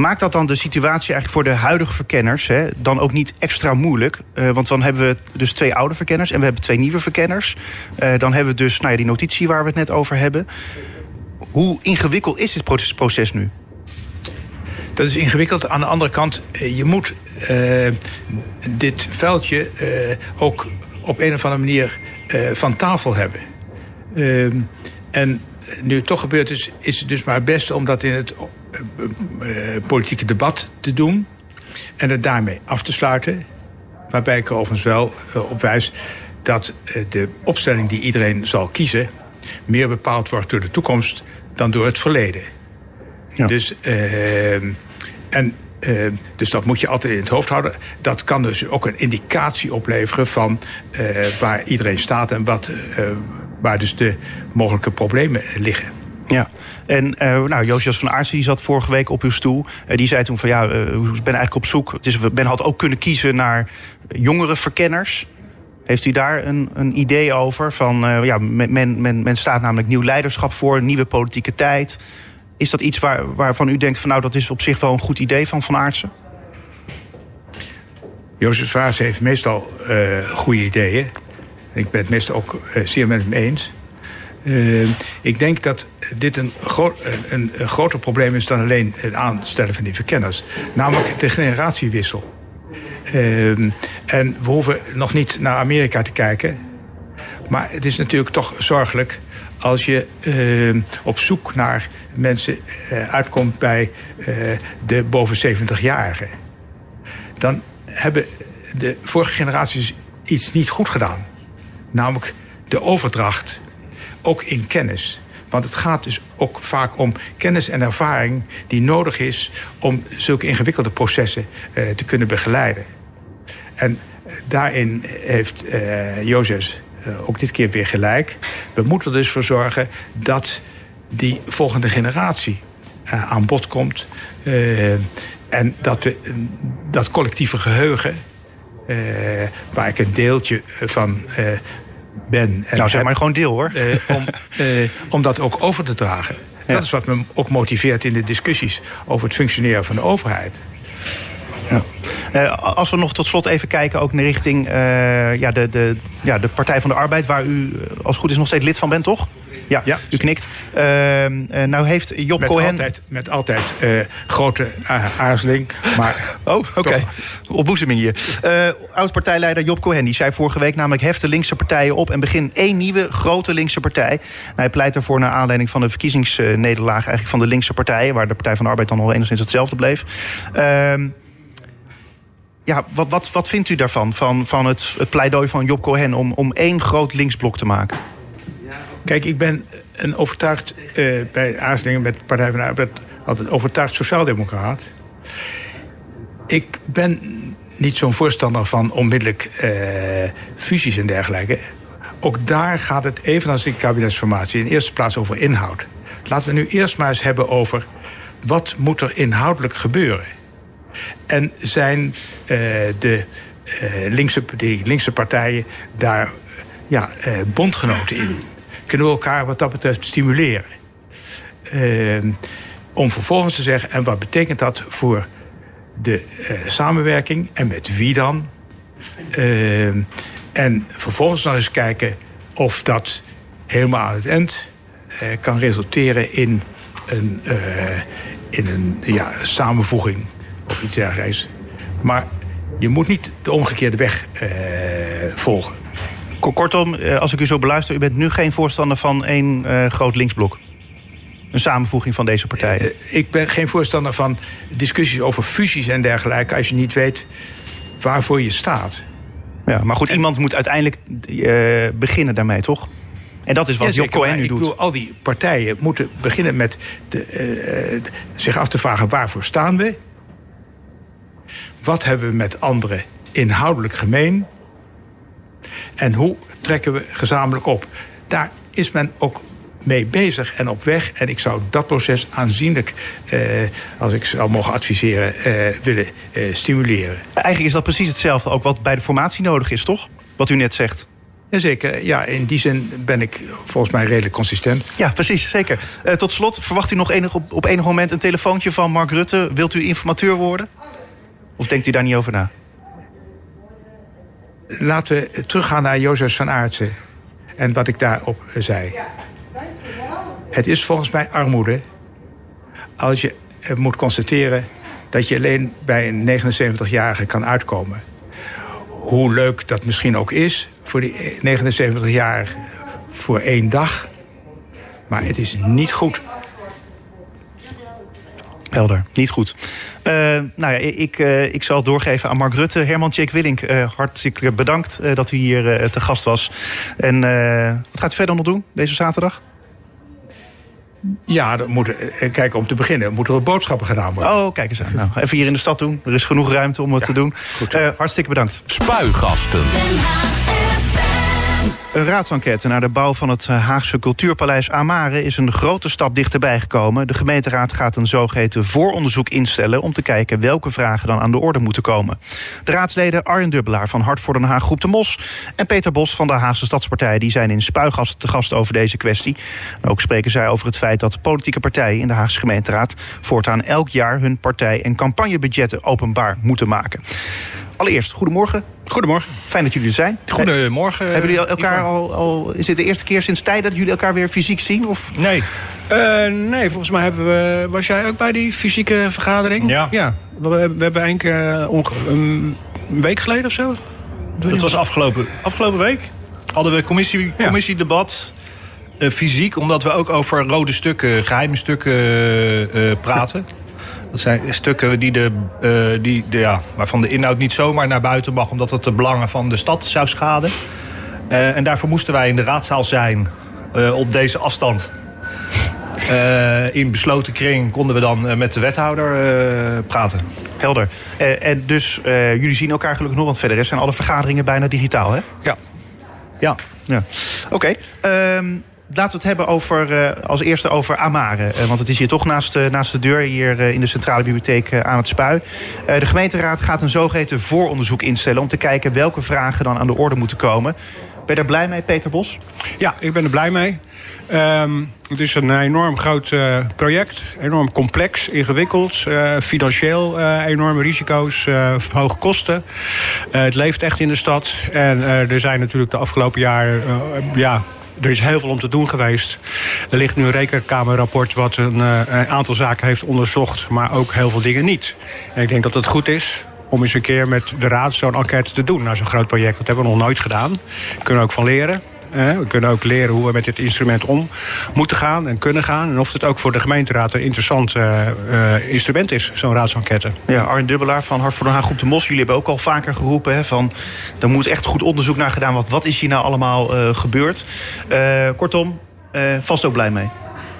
Maakt dat dan de situatie eigenlijk voor de huidige verkenners hè, dan ook niet extra moeilijk? Uh, want dan hebben we dus twee oude verkenners en we hebben twee nieuwe verkenners. Uh, dan hebben we dus nou ja, die notitie waar we het net over hebben. Hoe ingewikkeld is dit proces, nu? Dat is ingewikkeld. Aan de andere kant, eh, je moet dit veldje uh, ook op een of andere manier van tafel hebben. Ehm, en nu het toch gebeurd is, is het dus maar het beste om dat in het politieke debat te doen en het daarmee af te sluiten. Waarbij ik er overigens wel uh, op wijs dat de opstelling die iedereen zal kiezen meer bepaald wordt door de toekomst dan door het verleden. Ja. Dus, en Uh, dus dat moet je altijd in het hoofd houden. Dat kan dus ook een indicatie opleveren van uh, waar iedereen staat en wat, waar dus de mogelijke problemen liggen. Ja, en uh, nou, Josias van Aartsen die zat vorige week op uw stoel. Uh, die zei toen van ja, ik ben eigenlijk op zoek. Het is, Ben had ook kunnen kiezen naar jongere verkenners. Heeft u daar een, een idee over? Van, ja, men, men, men staat namelijk nieuw leiderschap voor, nieuwe politieke tijd. Is dat iets waar, waarvan u denkt van nou, dat is op zich wel een goed idee van Van Aartsen? Jozef Vaas heeft meestal goede ideeën. Ik ben het meestal ook zeer met hem eens. Uh, ik denk dat dit een, gro een, een, groter probleem is dan alleen het aanstellen van die verkenners. Namelijk de generatiewissel. Uh, en we hoeven nog niet naar Amerika te kijken. Maar het is natuurlijk toch zorgelijk als je op zoek naar mensen uitkomt bij de boven 70-jarigen. Dan hebben de vorige generaties iets niet goed gedaan. Namelijk de overdracht ook in kennis. Want het gaat dus ook vaak om kennis en ervaring die nodig is om zulke ingewikkelde processen uh, te kunnen begeleiden. En daarin heeft uh, Jozef ook dit keer weer gelijk. We moeten er dus voor zorgen dat die volgende generatie aan bod komt. en dat we dat collectieve geheugen, waar ik een deeltje van ben. En nou, zeg maar gewoon deel hoor. Om, uh, om dat ook over te dragen. Ja. Dat is wat me ook motiveert in de discussies over het functioneren van de overheid. Ja. Uh, als we nog tot slot even kijken ook naar richting ja, de, de, ja, de Partij van de Arbeid... waar u als het goed is nog steeds lid van bent, toch? Ja, ja, u knikt. Uh, nou heeft Job met Cohen... Altijd, met altijd uh, grote aarzeling, maar... oh, oké. Okay. Hier. Oud-partijleider Job Cohen die zei vorige week namelijk... hef de linkse partijen op en begin één nieuwe grote linkse partij. Nou, hij pleit ervoor naar aanleiding van de verkiezingsnederlaag... eigenlijk van de linkse partijen... waar de Partij van de Arbeid dan nog enigszins hetzelfde bleef. Uh, ja, wat, wat, wat vindt u daarvan? Van, van het, het pleidooi van Job Cohen om, om één groot linksblok te maken? Kijk, ik ben een overtuigd, uh, bij aarzelingen met de Partij van de Arbeid... altijd overtuigd sociaaldemocraat. Ik ben niet zo'n voorstander van onmiddellijk uh, fusies en dergelijke. Ook daar gaat het, evenals in kabinetsformatie... in eerste plaats over inhoud. Laten we nu eerst maar eens hebben over... wat moet er inhoudelijk gebeuren? En zijn uh, de, linkse, die linkse partijen daar ja, bondgenoten in? Kunnen we elkaar wat dat betreft stimuleren. Uh, om vervolgens te zeggen, en wat betekent dat voor de uh, samenwerking en met wie dan? Uh, en vervolgens nog eens kijken of dat helemaal aan het eind eh, kan resulteren in een, in een ja, samenvoeging of iets dergelijks. Maar je moet niet de omgekeerde weg volgen. Kortom, eh, als ik u zo beluister, u bent nu geen voorstander van één uh, groot linksblok. Een samenvoeging van deze partijen. Uh, ik ben geen voorstander van discussies over fusies en dergelijke... als je niet weet waarvoor je staat. Ja, maar goed, en, iemand moet uiteindelijk uh, beginnen daarmee, toch? En dat is wat Job Cohen nu doet. Bedoel, al die partijen moeten beginnen met de, zich af te vragen... waarvoor staan we? Wat hebben we met anderen inhoudelijk gemeen? En hoe trekken we gezamenlijk op? Daar is men ook mee bezig en op weg. En ik zou dat proces aanzienlijk, eh, als ik zou mogen adviseren, eh, willen eh, stimuleren. Eigenlijk is dat precies hetzelfde ook wat bij de formatie nodig is, toch? Wat u net zegt. Jazeker, ja, in die zin ben ik volgens mij redelijk consistent. Ja, precies, zeker. Uh, tot slot, verwacht u nog enig, op, op enig moment een telefoontje van Mark Rutte? Wilt u informateur worden? Of denkt u daar niet over na? Laten we teruggaan naar Jozef van Aartsen. En wat ik daarop zei. Het is volgens mij armoede als je moet constateren dat je alleen bij een 79-jarige kan uitkomen. Hoe leuk dat misschien ook is voor die 79-jarige voor één dag. Maar het is niet goed Helder, niet goed. Uh, nou ja, ik, uh, ik zal doorgeven aan Mark Rutte. Herman Tjeek Willink, uh, hartstikke bedankt dat u hier te gast was. En wat gaat u verder nog doen deze zaterdag? Ja, dat moet, eh, kijk, om te beginnen moeten er boodschappen gedaan worden. Oh, kijk eens aan. Nou, even hier in de stad doen. Er is genoeg ruimte om het te doen. Uh, hartstikke bedankt. Spuigasten. Een raadsenquête naar de bouw van het eh, Haagse Cultuurpaleis Amare is een grote stap dichterbij gekomen. De gemeenteraad gaat een zogeheten vooronderzoek instellen om te kijken welke vragen dan aan de orde moeten komen. De raadsleden Arjen Dubbelaar van Hart voor Den Haag Groep de Mos en Peter Bos van de Haagse Stadspartij die zijn in Spuigast te gast over deze kwestie. ook spreken zij over het feit dat politieke partijen in de Haagse gemeenteraad voortaan elk jaar hun partij- en campagnebudgetten openbaar moeten maken. Allereerst, goedemorgen. Goedemorgen. Fijn dat jullie er zijn. Goedemorgen. Hebben jullie elkaar al, al, Is dit de eerste keer sinds tijd dat jullie elkaar weer fysiek zien? Of? Nee. Uh, nee, volgens mij hebben we. Was jij ook bij die fysieke vergadering? Ja. ja. We, we hebben een keer een week geleden of zo. Dat was afgelopen, afgelopen week. Hadden we commissie, commissiedebat. Uh, fysiek, omdat we ook over rode stukken, geheime stukken uh, praten. Dat zijn stukken die de, uh, die, de, ja, waarvan de inhoud niet zomaar naar buiten mag... omdat het de belangen van de stad zou schaden. Uh, en daarvoor moesten wij in de raadzaal zijn uh, op deze afstand. in besloten kring konden we dan met de wethouder praten. Helder. en dus jullie zien elkaar gelukkig nog, want verder zijn alle vergaderingen bijna digitaal, hè? Ja. Ja. ja. Oké. Okay. Um, laten we het hebben over, uh, als eerste over Amare. Uh, want het is hier toch naast, uh, naast de deur, hier in de Centrale Bibliotheek aan het Spui. de gemeenteraad gaat een zogeheten vooronderzoek instellen... om te kijken welke vragen dan aan de orde moeten komen. Ben je daar blij mee, Peter Bos? Ja, ik ben er blij mee. Um, het is een enorm groot project. Enorm complex, ingewikkeld. financieel enorme risico's, hoge kosten. het leeft echt in de stad. En er zijn natuurlijk de afgelopen jaren... ja, er is heel veel om te doen geweest. Er ligt nu een rekenkamerrapport wat een, uh, een, aantal zaken heeft onderzocht... maar ook heel veel dingen niet. En ik denk dat het goed is om eens een keer met de raad zo'n enquête te doen... naar zo'n groot project. Dat hebben we nog nooit gedaan. Daar kunnen we ook van leren. We kunnen ook leren hoe we met dit instrument om moeten gaan en kunnen gaan. En of het ook voor de gemeenteraad een interessant uh, uh, instrument is, zo'n raadsenquête. Ja, Arjen Dubbelaar van Hart voor Den Haag Groep de Mos. Jullie hebben ook al vaker geroepen hè, van... er moet echt goed onderzoek naar gedaan worden. Wat is hier nou allemaal uh, gebeurd? kortom, vast ook blij mee.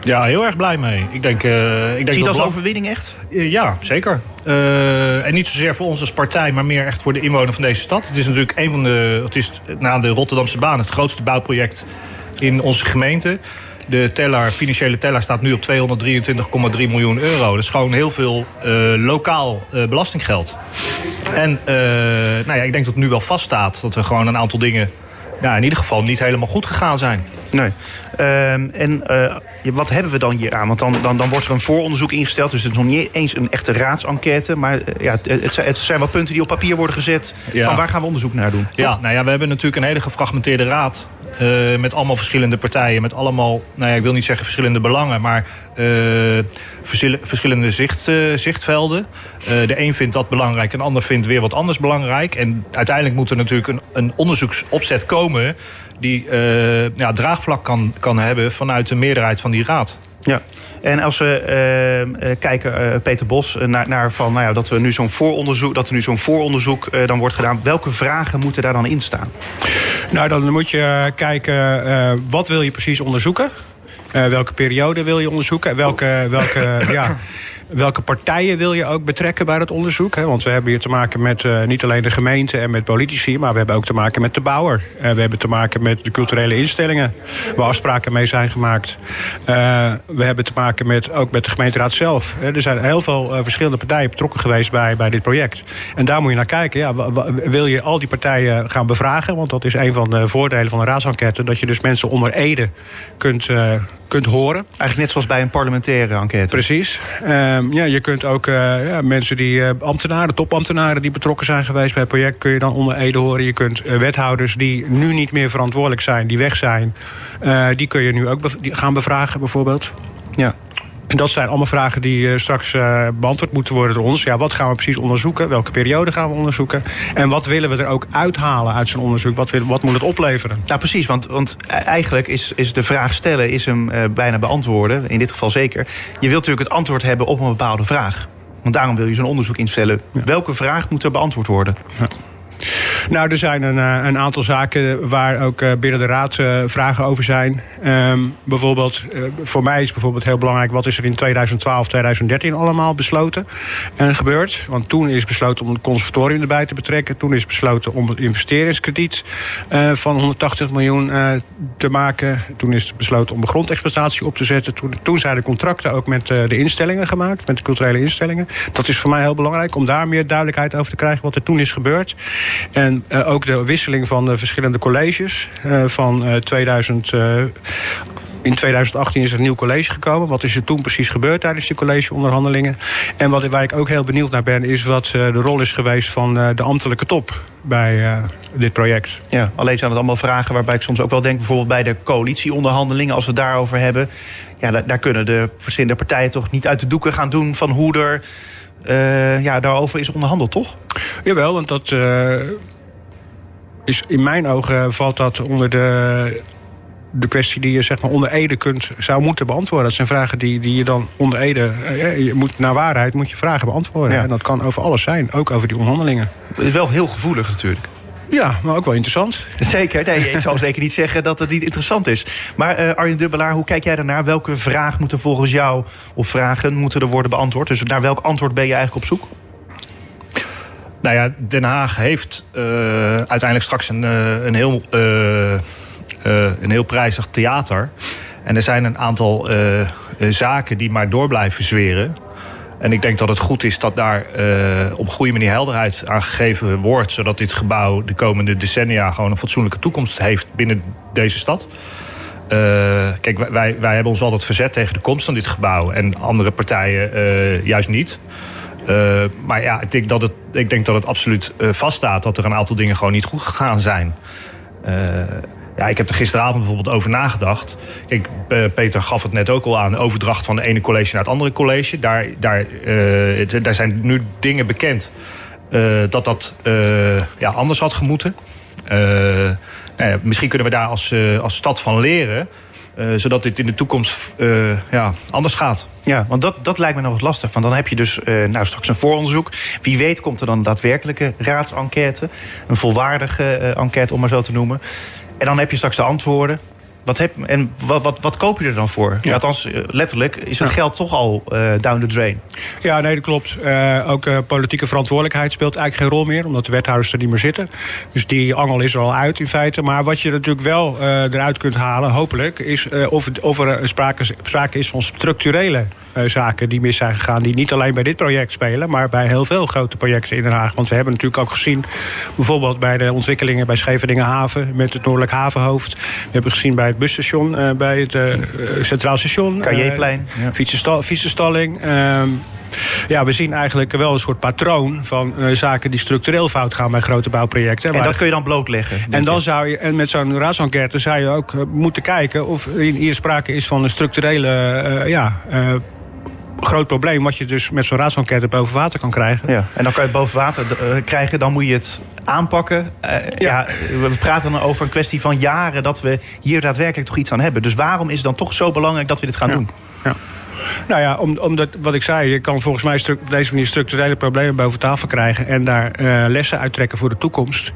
Ja, heel erg blij mee. Ik denk, uh, ik denk Zie je dat als overwinning echt? Uh, ja, zeker. Uh, en niet zozeer voor ons als partij, maar meer echt voor de inwoner van deze stad. Het is natuurlijk een van de, het is na de Rotterdamse baan het grootste bouwproject in onze gemeente. De teller, financiële teller staat nu op 223,3 miljoen euro. Dat is gewoon heel veel lokaal belastinggeld. En nou ja, ik denk dat het nu wel vaststaat dat er gewoon een aantal dingen ja, in ieder geval niet helemaal goed gegaan zijn. Nee. Um, en uh, wat hebben we dan hier aan? Want dan, dan, dan wordt er een vooronderzoek ingesteld. Dus het is nog niet eens een echte raadsenquête. Maar uh, ja, het, het, zijn wel punten die op papier worden gezet. Ja. Van waar gaan we onderzoek naar doen? Ja, nou ja, we hebben natuurlijk een hele gefragmenteerde raad. Uh, met allemaal verschillende partijen. Met allemaal, nou ja, ik wil niet zeggen verschillende belangen. Maar verschillende zicht, zichtvelden. de een vindt dat belangrijk. En de ander vindt weer wat anders belangrijk. En uiteindelijk moet er natuurlijk een, een onderzoeksopzet komen die ja, draagvlak kan, kan hebben vanuit de meerderheid van die raad. Ja, en als we uh, kijken, uh, Peter Bos, naar, naar van, nou ja, dat, we nu zo'n vooronderzoek, dat er nu zo'n vooronderzoek dan wordt gedaan, welke vragen moeten daar dan in staan? Nou, dan moet je kijken, wat wil je precies onderzoeken? welke periode wil je onderzoeken? Welke, welke ja, welke partijen wil je ook betrekken bij het onderzoek? Hè? Want we hebben hier te maken met uh, niet alleen de gemeente en met politici... maar we hebben ook te maken met de bouwer. Uh, we hebben te maken met de culturele instellingen... waar afspraken mee zijn gemaakt. Uh, we hebben te maken met, ook met de gemeenteraad zelf. Er zijn heel veel verschillende partijen betrokken geweest bij, bij dit project. En daar moet je naar kijken. Ja, wil je al die partijen gaan bevragen? Want dat is een van de voordelen van een raadsenquête... dat je dus mensen onder ede kunt kunt horen. Eigenlijk net zoals bij een parlementaire enquête. Precies. Uh, ja, je kunt ook uh, ja, mensen die uh, ambtenaren, topambtenaren die betrokken zijn geweest bij het project, kun je dan onder ede horen. Je kunt uh, wethouders die nu niet meer verantwoordelijk zijn, die weg zijn, die kun je nu ook gaan bevragen bijvoorbeeld. Ja. En dat zijn allemaal vragen die uh, straks uh, beantwoord moeten worden door ons. Ja, wat gaan we precies onderzoeken? Welke periode gaan we onderzoeken? En wat willen we er ook uithalen uit zo'n onderzoek? Wat, wil, wat moet het opleveren? Nou, precies. Want, want eigenlijk is, is de vraag stellen is hem uh, bijna beantwoorden. In dit geval zeker. Je wilt natuurlijk het antwoord hebben op een bepaalde vraag. Want daarom wil je zo'n onderzoek instellen. Ja. Welke vraag moet er beantwoord worden? Ja. Nou, er zijn een, eh, een aantal zaken waar ook eh, binnen de Raad uh, vragen over zijn. Um, bijvoorbeeld, voor mij is bijvoorbeeld heel belangrijk... wat is er in 2012, 2013 allemaal besloten en gebeurd. Want toen is besloten om het conservatorium erbij te betrekken. Toen is besloten om het investeringskrediet van 180 miljoen te maken. Toen is besloten om de grondexploitatie op te zetten. Toen, toen zijn de contracten ook met de instellingen gemaakt. Met de culturele instellingen. Dat is voor mij heel belangrijk om daar meer duidelijkheid over te krijgen... wat er toen is gebeurd. En uh, ook de wisseling van de verschillende colleges uh, van uh, 2000. in 2018 is er een nieuw college gekomen. Wat is er toen precies gebeurd tijdens die collegeonderhandelingen? En wat, waar ik ook heel benieuwd naar ben... is wat de rol is geweest van de ambtelijke top bij dit project. Ja, alleen zijn het allemaal vragen waarbij ik soms ook wel denk... bijvoorbeeld bij de coalitieonderhandelingen, als we het daarover hebben... ja, daar kunnen de verschillende partijen toch niet uit de doeken gaan doen... van hoe er uh, ja, daarover is onderhandeld, toch? Jawel, want dat uh, is in mijn ogen valt dat onder de, de kwestie die je zeg maar onder Ede kunt, zou moeten beantwoorden. Dat zijn vragen die, die je dan onder Ede, uh, je moet, naar waarheid moet je vragen beantwoorden. Ja. En dat kan over alles zijn, ook over die onderhandelingen. Het is wel heel gevoelig natuurlijk. Ja, maar ook wel interessant. Zeker. Nee, ik zou zeker niet zeggen dat het niet interessant is. Maar uh, Arjen Dubbelaar, hoe kijk jij daarnaar? Welke vraag moeten volgens jou, of vragen moeten er worden beantwoord? Dus naar welk antwoord ben je eigenlijk op zoek? Nou ja, Den Haag heeft uh, uiteindelijk straks een, uh, een, heel, een heel prijzig theater. En er zijn een aantal zaken die maar door blijven zweren. En ik denk dat het goed is dat daar uh, op goede manier helderheid aan gegeven wordt. Zodat dit gebouw de komende decennia gewoon een fatsoenlijke toekomst heeft binnen deze stad. Uh, kijk, wij, wij hebben ons altijd verzet tegen de komst van dit gebouw. En andere partijen uh, juist niet. Maar ja, ik denk dat het, ik denk dat het absoluut vaststaat dat er een aantal dingen gewoon niet goed gegaan zijn. Ja, ik heb er gisteravond bijvoorbeeld over nagedacht. Kijk, Peter gaf het net ook al aan. Overdracht van de ene college naar het andere college. Daar, daar, uh, daar zijn nu dingen bekend uh, dat dat uh, ja, anders had gemoeten. Nou misschien kunnen we daar als, als stad van leren. Zodat dit in de toekomst ja, anders gaat. Ja, want dat, dat lijkt me nog wat lastig. Want dan heb je dus nou, straks een vooronderzoek. Wie weet komt er dan een daadwerkelijke raadsenquête. Een volwaardige enquête, om maar zo te noemen. En dan heb je straks de antwoorden. Wat heb, en wat, wat, wat koop je er dan voor? Ja. Althans, letterlijk is het ja. geld toch al uh, down the drain. Ja, nee, dat klopt. Uh, ook uh, politieke verantwoordelijkheid speelt eigenlijk geen rol meer... omdat de wethouders er niet meer zitten. Dus die angel is er al uit in feite. Maar wat je natuurlijk wel eruit kunt halen, hopelijk... is of, of er sprake, sprake is van structurele zaken die mis zijn gegaan. Die niet alleen bij dit project spelen, maar bij heel veel grote projecten in Den Haag. Want we hebben natuurlijk ook gezien, bijvoorbeeld bij de ontwikkelingen bij Scheveningen Haven met het Noordelijk Havenhoofd. We hebben gezien bij het busstation, uh, bij het uh, Centraal Station. Carrierplein. Ja. Fietsenstal, fietsenstalling. ja, we zien eigenlijk wel een soort patroon van uh, zaken die structureel fout gaan bij grote bouwprojecten. En maar, dat kun je dan blootleggen? En dan zou je, en met zo'n raadsenquête zou je ook uh, moeten kijken of hier sprake is van een structurele uh, ja, groot probleem wat je dus met zo'n raadsenquête boven water kan krijgen. Ja, en dan kan je het boven water uh, krijgen, dan moet je het aanpakken. Uh, ja. ja. we praten dan over een kwestie van jaren dat we hier daadwerkelijk toch iets aan hebben. Dus waarom is het dan toch zo belangrijk dat we dit gaan ja. doen? Ja. Nou ja, om, omdat, wat ik zei, je kan volgens mij op deze manier structurele problemen boven tafel krijgen en daar uh, lessen uittrekken voor de toekomst.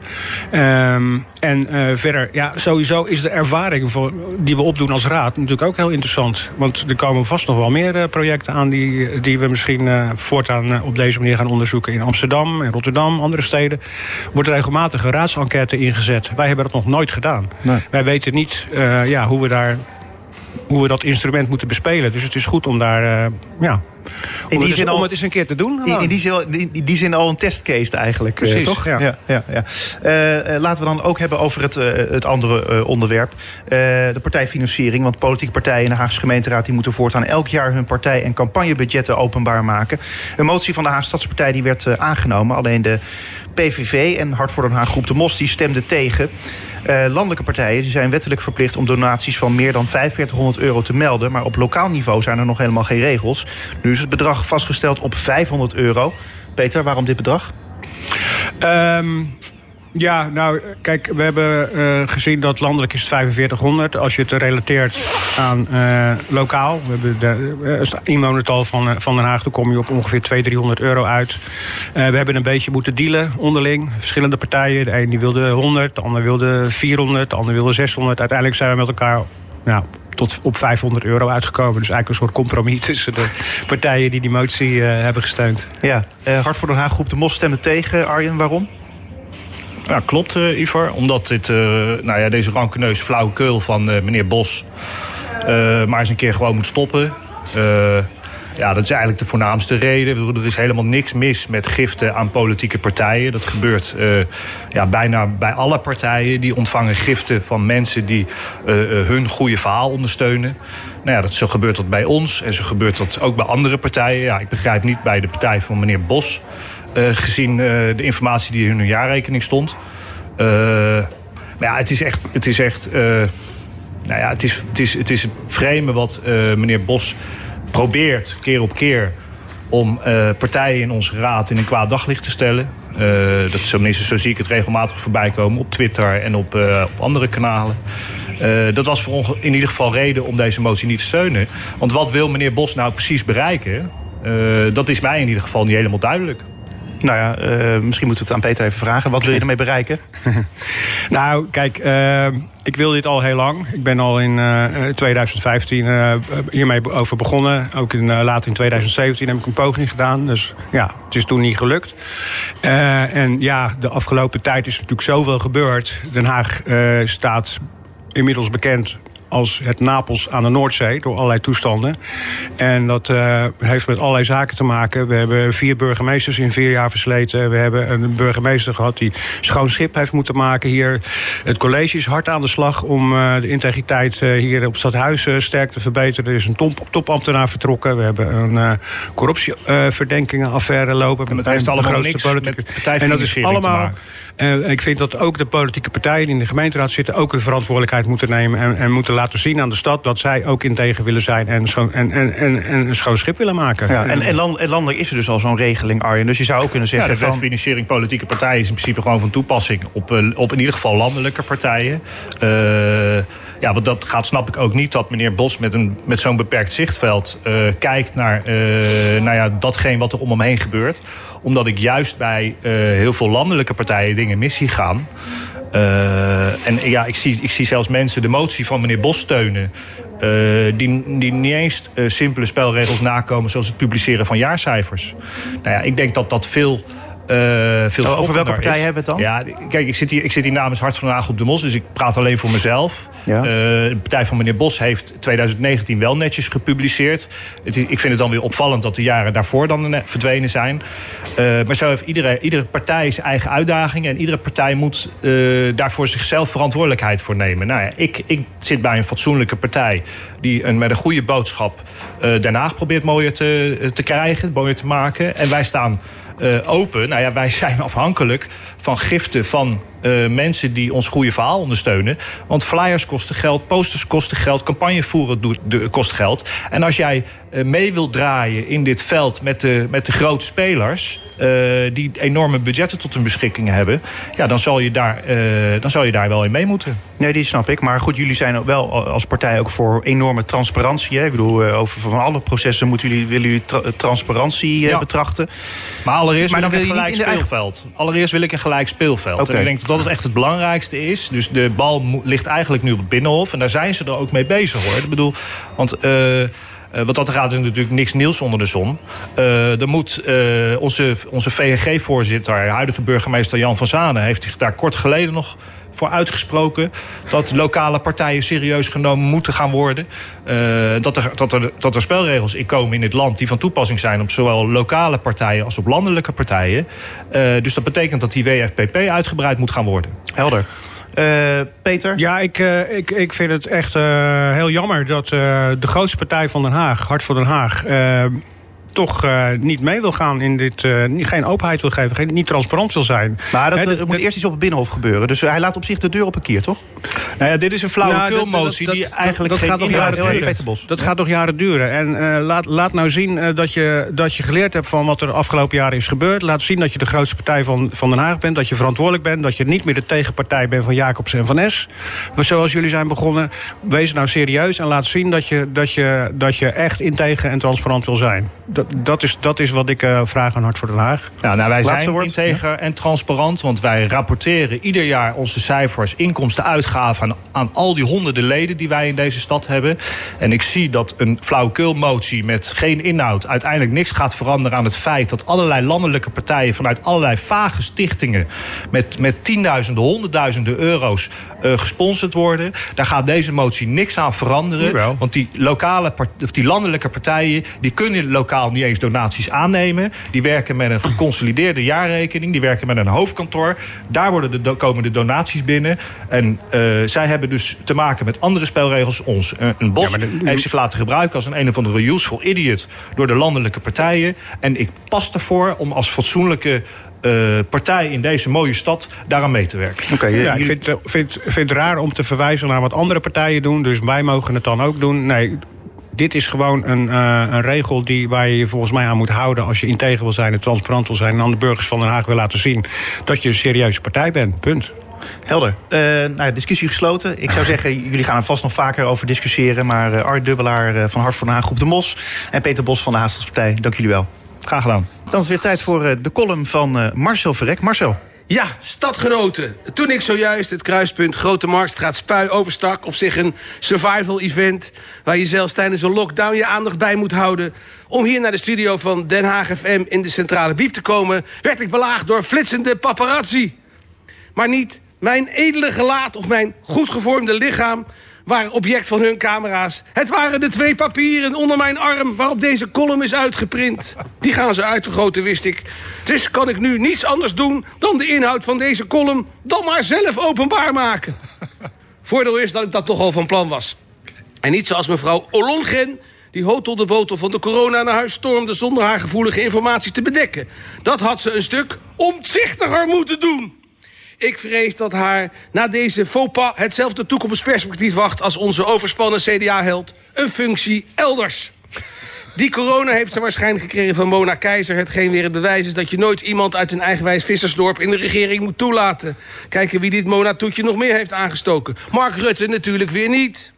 Um, en uh, verder, ja, sowieso is de ervaring voor, die we opdoen als raad natuurlijk ook heel interessant. Want er komen vast nog wel meer uh, projecten aan die, die we misschien voortaan op deze manier gaan onderzoeken. In Amsterdam, in Rotterdam, andere steden. Wordt regelmatig een raadsenquête ingezet. Wij hebben dat nog nooit gedaan. Nee. Wij weten niet ja, hoe we daar hoe we dat instrument moeten bespelen. Dus het is goed om daar, uh, ja, in die zin om al, het eens een keer te doen. In, in, die, zin, in die zin al een testcase eigenlijk. Precies, uh, toch? Ja. ja, ja, ja. Uh, laten we dan ook hebben over het, uh, het andere onderwerp. de partijfinanciering. Want politieke partijen in de Haagse gemeenteraad... die moeten voortaan elk jaar hun partij- en campagnebudgetten openbaar maken. Een motie van de Haagse Stadspartij die werd aangenomen. Alleen de PVV en Hart voor Den Haag groep de Mos die stemden tegen. Uh, landelijke partijen die zijn wettelijk verplicht om donaties van meer dan 4500 euro te melden. Maar op lokaal niveau zijn er nog helemaal geen regels. Nu is het bedrag vastgesteld op 500 euro. Peter, waarom dit bedrag? Um, Ja, nou, kijk, we hebben uh, gezien dat landelijk is het 4500. Als je het relateert aan uh, lokaal. We hebben de, het inwonertal van, van Den Haag, dan kom je op ongeveer 200, 300 euro uit. we hebben een beetje moeten dealen onderling. Verschillende partijen. De een die wilde 100, de ander wilde 400, de ander wilde 600. Uiteindelijk zijn we met elkaar nou, tot op 500 euro uitgekomen. Dus eigenlijk een soort compromis tussen de partijen die die motie uh, hebben gesteund. Ja, uh, Hart voor Den Haag groep de Mos stemmen tegen. Arjen, waarom? Ja, klopt, uh, Ivar. Omdat dit, nou ja, deze rankeneus flauwekul van meneer Bos... maar eens een keer gewoon moet stoppen. Ja, dat is eigenlijk de voornaamste reden. Er is helemaal niks mis met giften aan politieke partijen. Dat gebeurt uh, ja, bijna bij alle partijen. Die ontvangen giften van mensen die uh, hun goede verhaal ondersteunen. Nou ja, dat, zo gebeurt dat bij ons en zo gebeurt dat ook bij andere partijen. Ja, ik begrijp niet bij de partij van meneer Bos... Gezien de informatie die in hun jaarrekening stond. maar ja, het is echt... Het is echt nou ja, het is, het is, het is vreemde wat meneer Bos probeert keer op keer om uh, partijen in onze raad in een kwaad daglicht te stellen. Uh, dat is zo zie ik het regelmatig voorbij komen op Twitter en op, uh, op andere kanalen. dat was voor in ieder geval reden om deze motie niet te steunen. Want wat wil meneer Bos nou precies bereiken? dat is mij in ieder geval niet helemaal duidelijk. Nou ja, uh, misschien moeten we het aan Peter even vragen. Wat wil je ermee bereiken? nou, kijk, uh, ik wil dit al heel lang. Ik ben al in uh, 2015 hiermee over begonnen. Ook in, later in 2017 heb ik een poging gedaan. Dus ja, het is toen niet gelukt. en ja, de afgelopen tijd is natuurlijk zoveel gebeurd. Den Haag staat inmiddels bekend als het Napels aan de Noordzee door allerlei toestanden. En dat uh, heeft met allerlei zaken te maken. We hebben vier burgemeesters in vier jaar versleten. We hebben een burgemeester gehad die schoon schip heeft moeten maken hier. Het college is hard aan de slag om uh, de integriteit uh, hier op stadhuis sterk te verbeteren. Er is een top, topambtenaar vertrokken. We hebben een corruptieverdenkingen affaire lopen. dat heeft allemaal niks met En dat is allemaal... En ik vind dat ook de politieke partijen die in de gemeenteraad zitten... ook een verantwoordelijkheid moeten nemen en, en moeten laten zien aan de stad... dat zij ook integer willen zijn en, schoon, en, en, en, en een schoon schip willen maken. Ja, en, en, land, en landelijk is er dus al zo'n regeling, Arjen. Dus je zou ook kunnen zeggen... Ja, de wetfinanciering politieke partijen is in principe gewoon van toepassing... op, eh, op in ieder geval landelijke partijen. Uh, ja, want dat gaat snap ik ook niet dat meneer Bos met, een, met zo'n beperkt zichtveld uh, kijkt naar uh, nou ja, datgene wat er om hem heen gebeurt. Omdat ik juist bij uh, heel veel landelijke partijen dingen missie gaan. en ja, ik zie, ik zie zelfs mensen de motie van meneer Bos steunen. die, die niet eens simpele spelregels nakomen, zoals het publiceren van jaarcijfers. Nou ja, ik denk dat dat veel uh, veel Over welke partij hebben we het dan? Ja, kijk, ik zit, hier, ik zit hier namens Hart van Haag op de Mos, dus ik praat alleen voor mezelf. Ja. Uh, de partij van meneer Bos heeft 2019 wel netjes gepubliceerd. Het, ik vind het dan weer opvallend dat de jaren daarvoor dan verdwenen zijn. Uh, maar zo heeft iedere, iedere partij zijn eigen uitdagingen en iedere partij moet daarvoor zichzelf verantwoordelijkheid voor nemen. Nou ja, ik, ik zit bij een fatsoenlijke partij die een, met een goede boodschap Den Haag probeert mooier te, te krijgen, mooier te maken. En wij staan open. Nou ja, wij zijn afhankelijk van giften van uh, mensen die ons goede verhaal ondersteunen. Want flyers kosten geld, posters kosten geld, campagne voeren doet, de, kost geld. En als jij uh, mee wilt draaien in dit veld met de, met de grote spelers... Uh, die enorme budgetten tot hun beschikking hebben... Ja, dan, zal je daar, dan zal je daar wel in mee moeten. Nee, die snap ik. Maar goed, jullie zijn wel als partij ook voor enorme transparantie. Hè? Ik bedoel, over van alle processen moeten jullie, willen jullie tra transparantie ja. betrachten. Maar allereerst maar dan wil, je een gelijk speelveld. Eigen... Allereerst wil ik een gelijk speelveld. Okay. En ik denk dat dat het echt het belangrijkste is. Dus de bal ligt eigenlijk nu op het Binnenhof. En daar zijn ze er ook mee bezig hoor. Ik bedoel, want... Uh, wat dat gaat is natuurlijk niks nieuws onder de zon. Uh, er moet onze, onze VNG-voorzitter, huidige burgemeester Jan van Zanen... heeft zich daar kort geleden nog voor uitgesproken dat lokale partijen serieus genomen moeten gaan worden. Uh, dat, er, dat, er, dat er spelregels in komen in dit land die van toepassing zijn op zowel lokale partijen als op landelijke partijen. Uh, dus dat betekent dat die WFPP uitgebreid moet gaan worden. Helder. Uh, Peter? Ja, ik, uh, ik, ik vind het echt uh, heel jammer dat de grootste partij van Den Haag, Hart voor Den Haag toch uh, niet mee wil gaan in dit. Uh, geen openheid wil geven, geen, niet transparant wil zijn. Maar dat, er moet eerst iets op het Binnenhof gebeuren. Dus hij laat op zich de deur op een kier, toch? Nou ja, dit is een flauwekulmotie die eigenlijk dat, gaat nog jaren duren. Dat gaat nog jaren duren. En laat, laat nou zien dat, je, dat je geleerd hebt van wat er afgelopen jaren is gebeurd. Laat zien dat je de grootste partij van, van Den Haag bent. Dat je verantwoordelijk bent. Dat je niet meer de tegenpartij bent van Jacobs en Van Es. Maar zoals jullie zijn begonnen, wees nou serieus en laat zien dat je, dat je, dat je echt integer en transparant wil zijn. Dat, dat, is, dat is wat ik uh, vraag aan Hart voor Den Haag. Ja, nou, wij zijn integer en transparant, want wij rapporteren ieder jaar onze cijfers, inkomsten, uitgaven aan, aan al die honderden leden die wij in deze stad hebben. En ik zie dat een flauwekulmotie met geen inhoud uiteindelijk niks gaat veranderen aan het feit dat allerlei landelijke partijen vanuit allerlei vage stichtingen met, met tienduizenden, honderdduizenden euro's uh, gesponsord worden. Daar gaat deze motie niks aan veranderen. Want die, lokale, of die landelijke partijen die kunnen lokaal niet eens donaties aannemen. Die werken met een geconsolideerde jaarrekening. Die werken met een hoofdkantoor. Daar worden de, komen de donaties binnen. En uh, zij hebben dus te maken met andere spelregels. Ons, uh, een bos heeft zich laten gebruiken als een een of andere useful idiot door de landelijke partijen. En ik pas ervoor om als fatsoenlijke uh, partij in deze mooie stad daaraan mee te werken. Oké, okay, ja, ik vind, vind, vind het raar om te verwijzen naar wat andere partijen doen. Dus wij mogen het dan ook doen. Nee, dit is gewoon een, uh, een regel die, waar je je volgens mij aan moet houden... als je integer wil zijn en transparant wil zijn... en aan de burgers van Den Haag wil laten zien dat je een serieuze partij bent. Punt. Helder. Uh, nou, discussie gesloten. Ik zou zeggen, jullie gaan er vast nog vaker over discussiëren. Maar uh, Art Dubbelaar van Hart van Den Haag, Groep de Mos... en Peter Bos van de Haastelspartij, dank jullie wel. Graag gedaan. Dan is het weer tijd voor eh, de column van eh, Marcel Verrek. Marcel. Ja, stadgenoten. Toen ik zojuist het kruispunt Grote Marktstraat Spui overstak... op zich een survival-event... waar je zelfs tijdens een lockdown je aandacht bij moet houden... om hier naar de studio van Den Haag FM in de Centrale Biep te komen... werd ik belaagd door flitsende paparazzi. Maar niet mijn edele gelaat of mijn goed gevormde lichaam waren object van hun camera's. Het waren de twee papieren onder mijn arm waarop deze column is uitgeprint. Die gaan ze uitvergroten, wist ik. Dus kan ik nu niets anders doen dan de inhoud van deze column... dan maar zelf openbaar maken. Voordeel is dat ik dat toch al van plan was. En niet zoals mevrouw Olongen die hotel de botel van de corona naar huis stormde... zonder haar gevoelige informatie te bedekken. Dat had ze een stuk omzichtiger moeten doen. Ik vrees dat haar na deze faux pas hetzelfde toekomstperspectief wacht... als onze overspannen CDA-held. Een functie elders. Die corona heeft ze waarschijnlijk gekregen van Mona Keizer. Hetgeen weer het bewijs is dat je nooit iemand uit een eigenwijs vissersdorp... in de regering moet toelaten. Kijken wie dit Mona-toetje nog meer heeft aangestoken. Mark Rutte natuurlijk weer niet.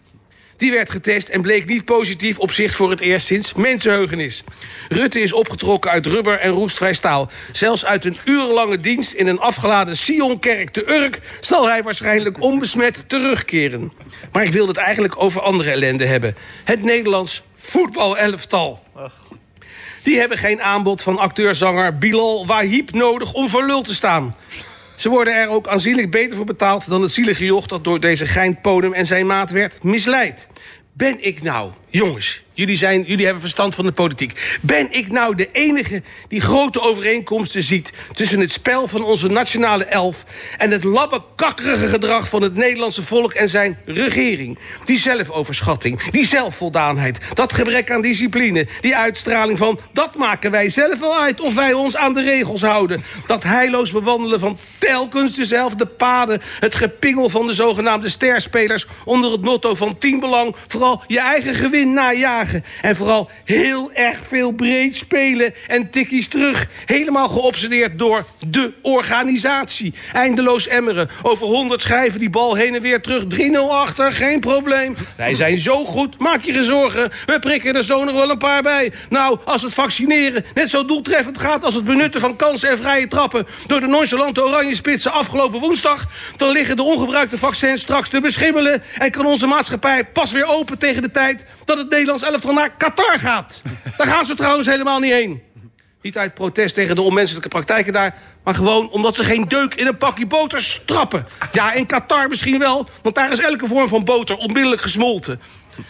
Die werd getest en bleek niet positief op zich voor het eerst sinds mensenheugenis. Rutte is opgetrokken uit rubber en roestvrij staal. Zelfs uit een urenlange dienst in een afgeladen Sionkerk te Urk... zal hij waarschijnlijk onbesmet terugkeren. Maar ik wil het eigenlijk over andere ellende hebben. Het Nederlands voetbalelftal. Die hebben geen aanbod van acteurzanger Bilal Wahib nodig om voor lul te staan. Ze worden er ook aanzienlijk beter voor betaald... dan het zielige joch dat door deze Gein Podem en zijn maat werd misleid. Ben ik nou, jongens, Jullie, zijn, jullie hebben verstand van de politiek. Ben ik nou de enige die grote overeenkomsten ziet... tussen het spel van onze nationale elf... en het labbekakkerige gedrag van het Nederlandse volk en zijn regering? Die zelfoverschatting, die zelfvoldaanheid... dat gebrek aan discipline, die uitstraling van... dat maken wij zelf wel uit of wij ons aan de regels houden. Dat heilloos bewandelen van telkens dezelfde paden... het gepingel van de zogenaamde sterspelers... onder het motto van teambelang... vooral je eigen gewin najagen en vooral heel erg veel breed spelen en tikkies terug. Helemaal geobsedeerd door de organisatie. Eindeloos emmeren. Over 100 schrijven die bal heen en weer terug. 3-0 achter, geen probleem. Wij zijn zo goed, maak je geen zorgen. We prikken er zo nog wel een paar bij. Nou, als het vaccineren net zo doeltreffend gaat... als het benutten van kansen en vrije trappen... door de nonchalante oranje spitsen afgelopen woensdag... dan liggen de ongebruikte vaccins straks te beschimmelen... en kan onze maatschappij pas weer open tegen de tijd... dat het Nederlands elftal naar Qatar gaat. Daar gaan ze trouwens helemaal niet heen. Niet uit protest tegen de onmenselijke praktijken daar... maar gewoon omdat ze geen deuk in een pakje boter strappen. Ja, in Qatar misschien wel, want daar is elke vorm van boter onmiddellijk gesmolten.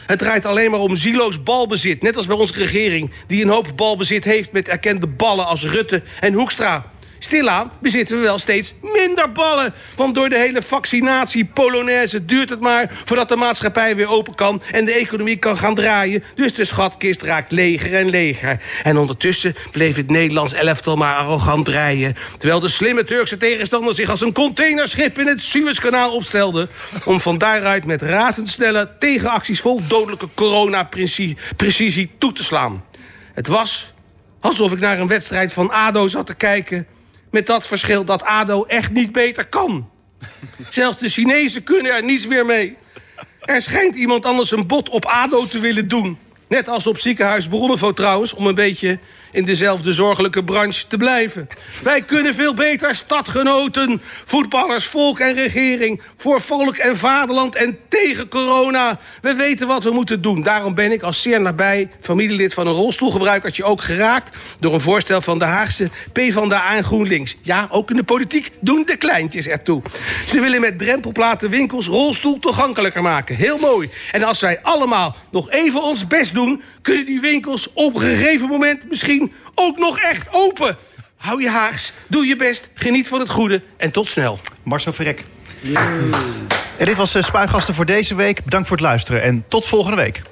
Het draait alleen maar om zieloos balbezit. Net als bij onze regering, die een hoop balbezit heeft... met erkende ballen als Rutte en Hoekstra. Stilaan bezitten we wel steeds minder ballen. Want door de hele vaccinatie polonaise duurt het maar... voordat de maatschappij weer open kan en de economie kan gaan draaien. Dus de schatkist raakt leger en leger. En ondertussen bleef het Nederlands elftal maar arrogant draaien. Terwijl de slimme Turkse tegenstander zich als een containerschip... in het Suezkanaal opstelde... om van daaruit met razendsnelle tegenacties vol dodelijke corona-precisie toe te slaan. Het was alsof ik naar een wedstrijd van ADO zat te kijken... met dat verschil dat ADO echt niet beter kan. Zelfs de Chinezen kunnen er niets meer mee. Er schijnt iemand anders een bod op ADO te willen doen. Net als op ziekenhuis Bronnenvo trouwens, om een beetje in dezelfde zorgelijke branche te blijven. Wij kunnen veel beter stadgenoten, voetballers, volk en regering... voor volk en vaderland en tegen corona. We weten wat we moeten doen. Daarom ben ik als zeer nabij familielid van een rolstoelgebruikertje... ook geraakt door een voorstel van de Haagse PvdA en GroenLinks. Ja, ook in de politiek doen de kleintjes ertoe. Ze willen met drempelplaten winkels rolstoel toegankelijker maken. Heel mooi. En als wij allemaal nog even ons best doen... kunnen die winkels op een gegeven moment misschien ook nog echt open. Hou je haags, doe je best, geniet van het goede en tot snel. Marcel Verrek. En dit was uh, Spuigasten voor deze week. Bedankt voor het luisteren en tot volgende week.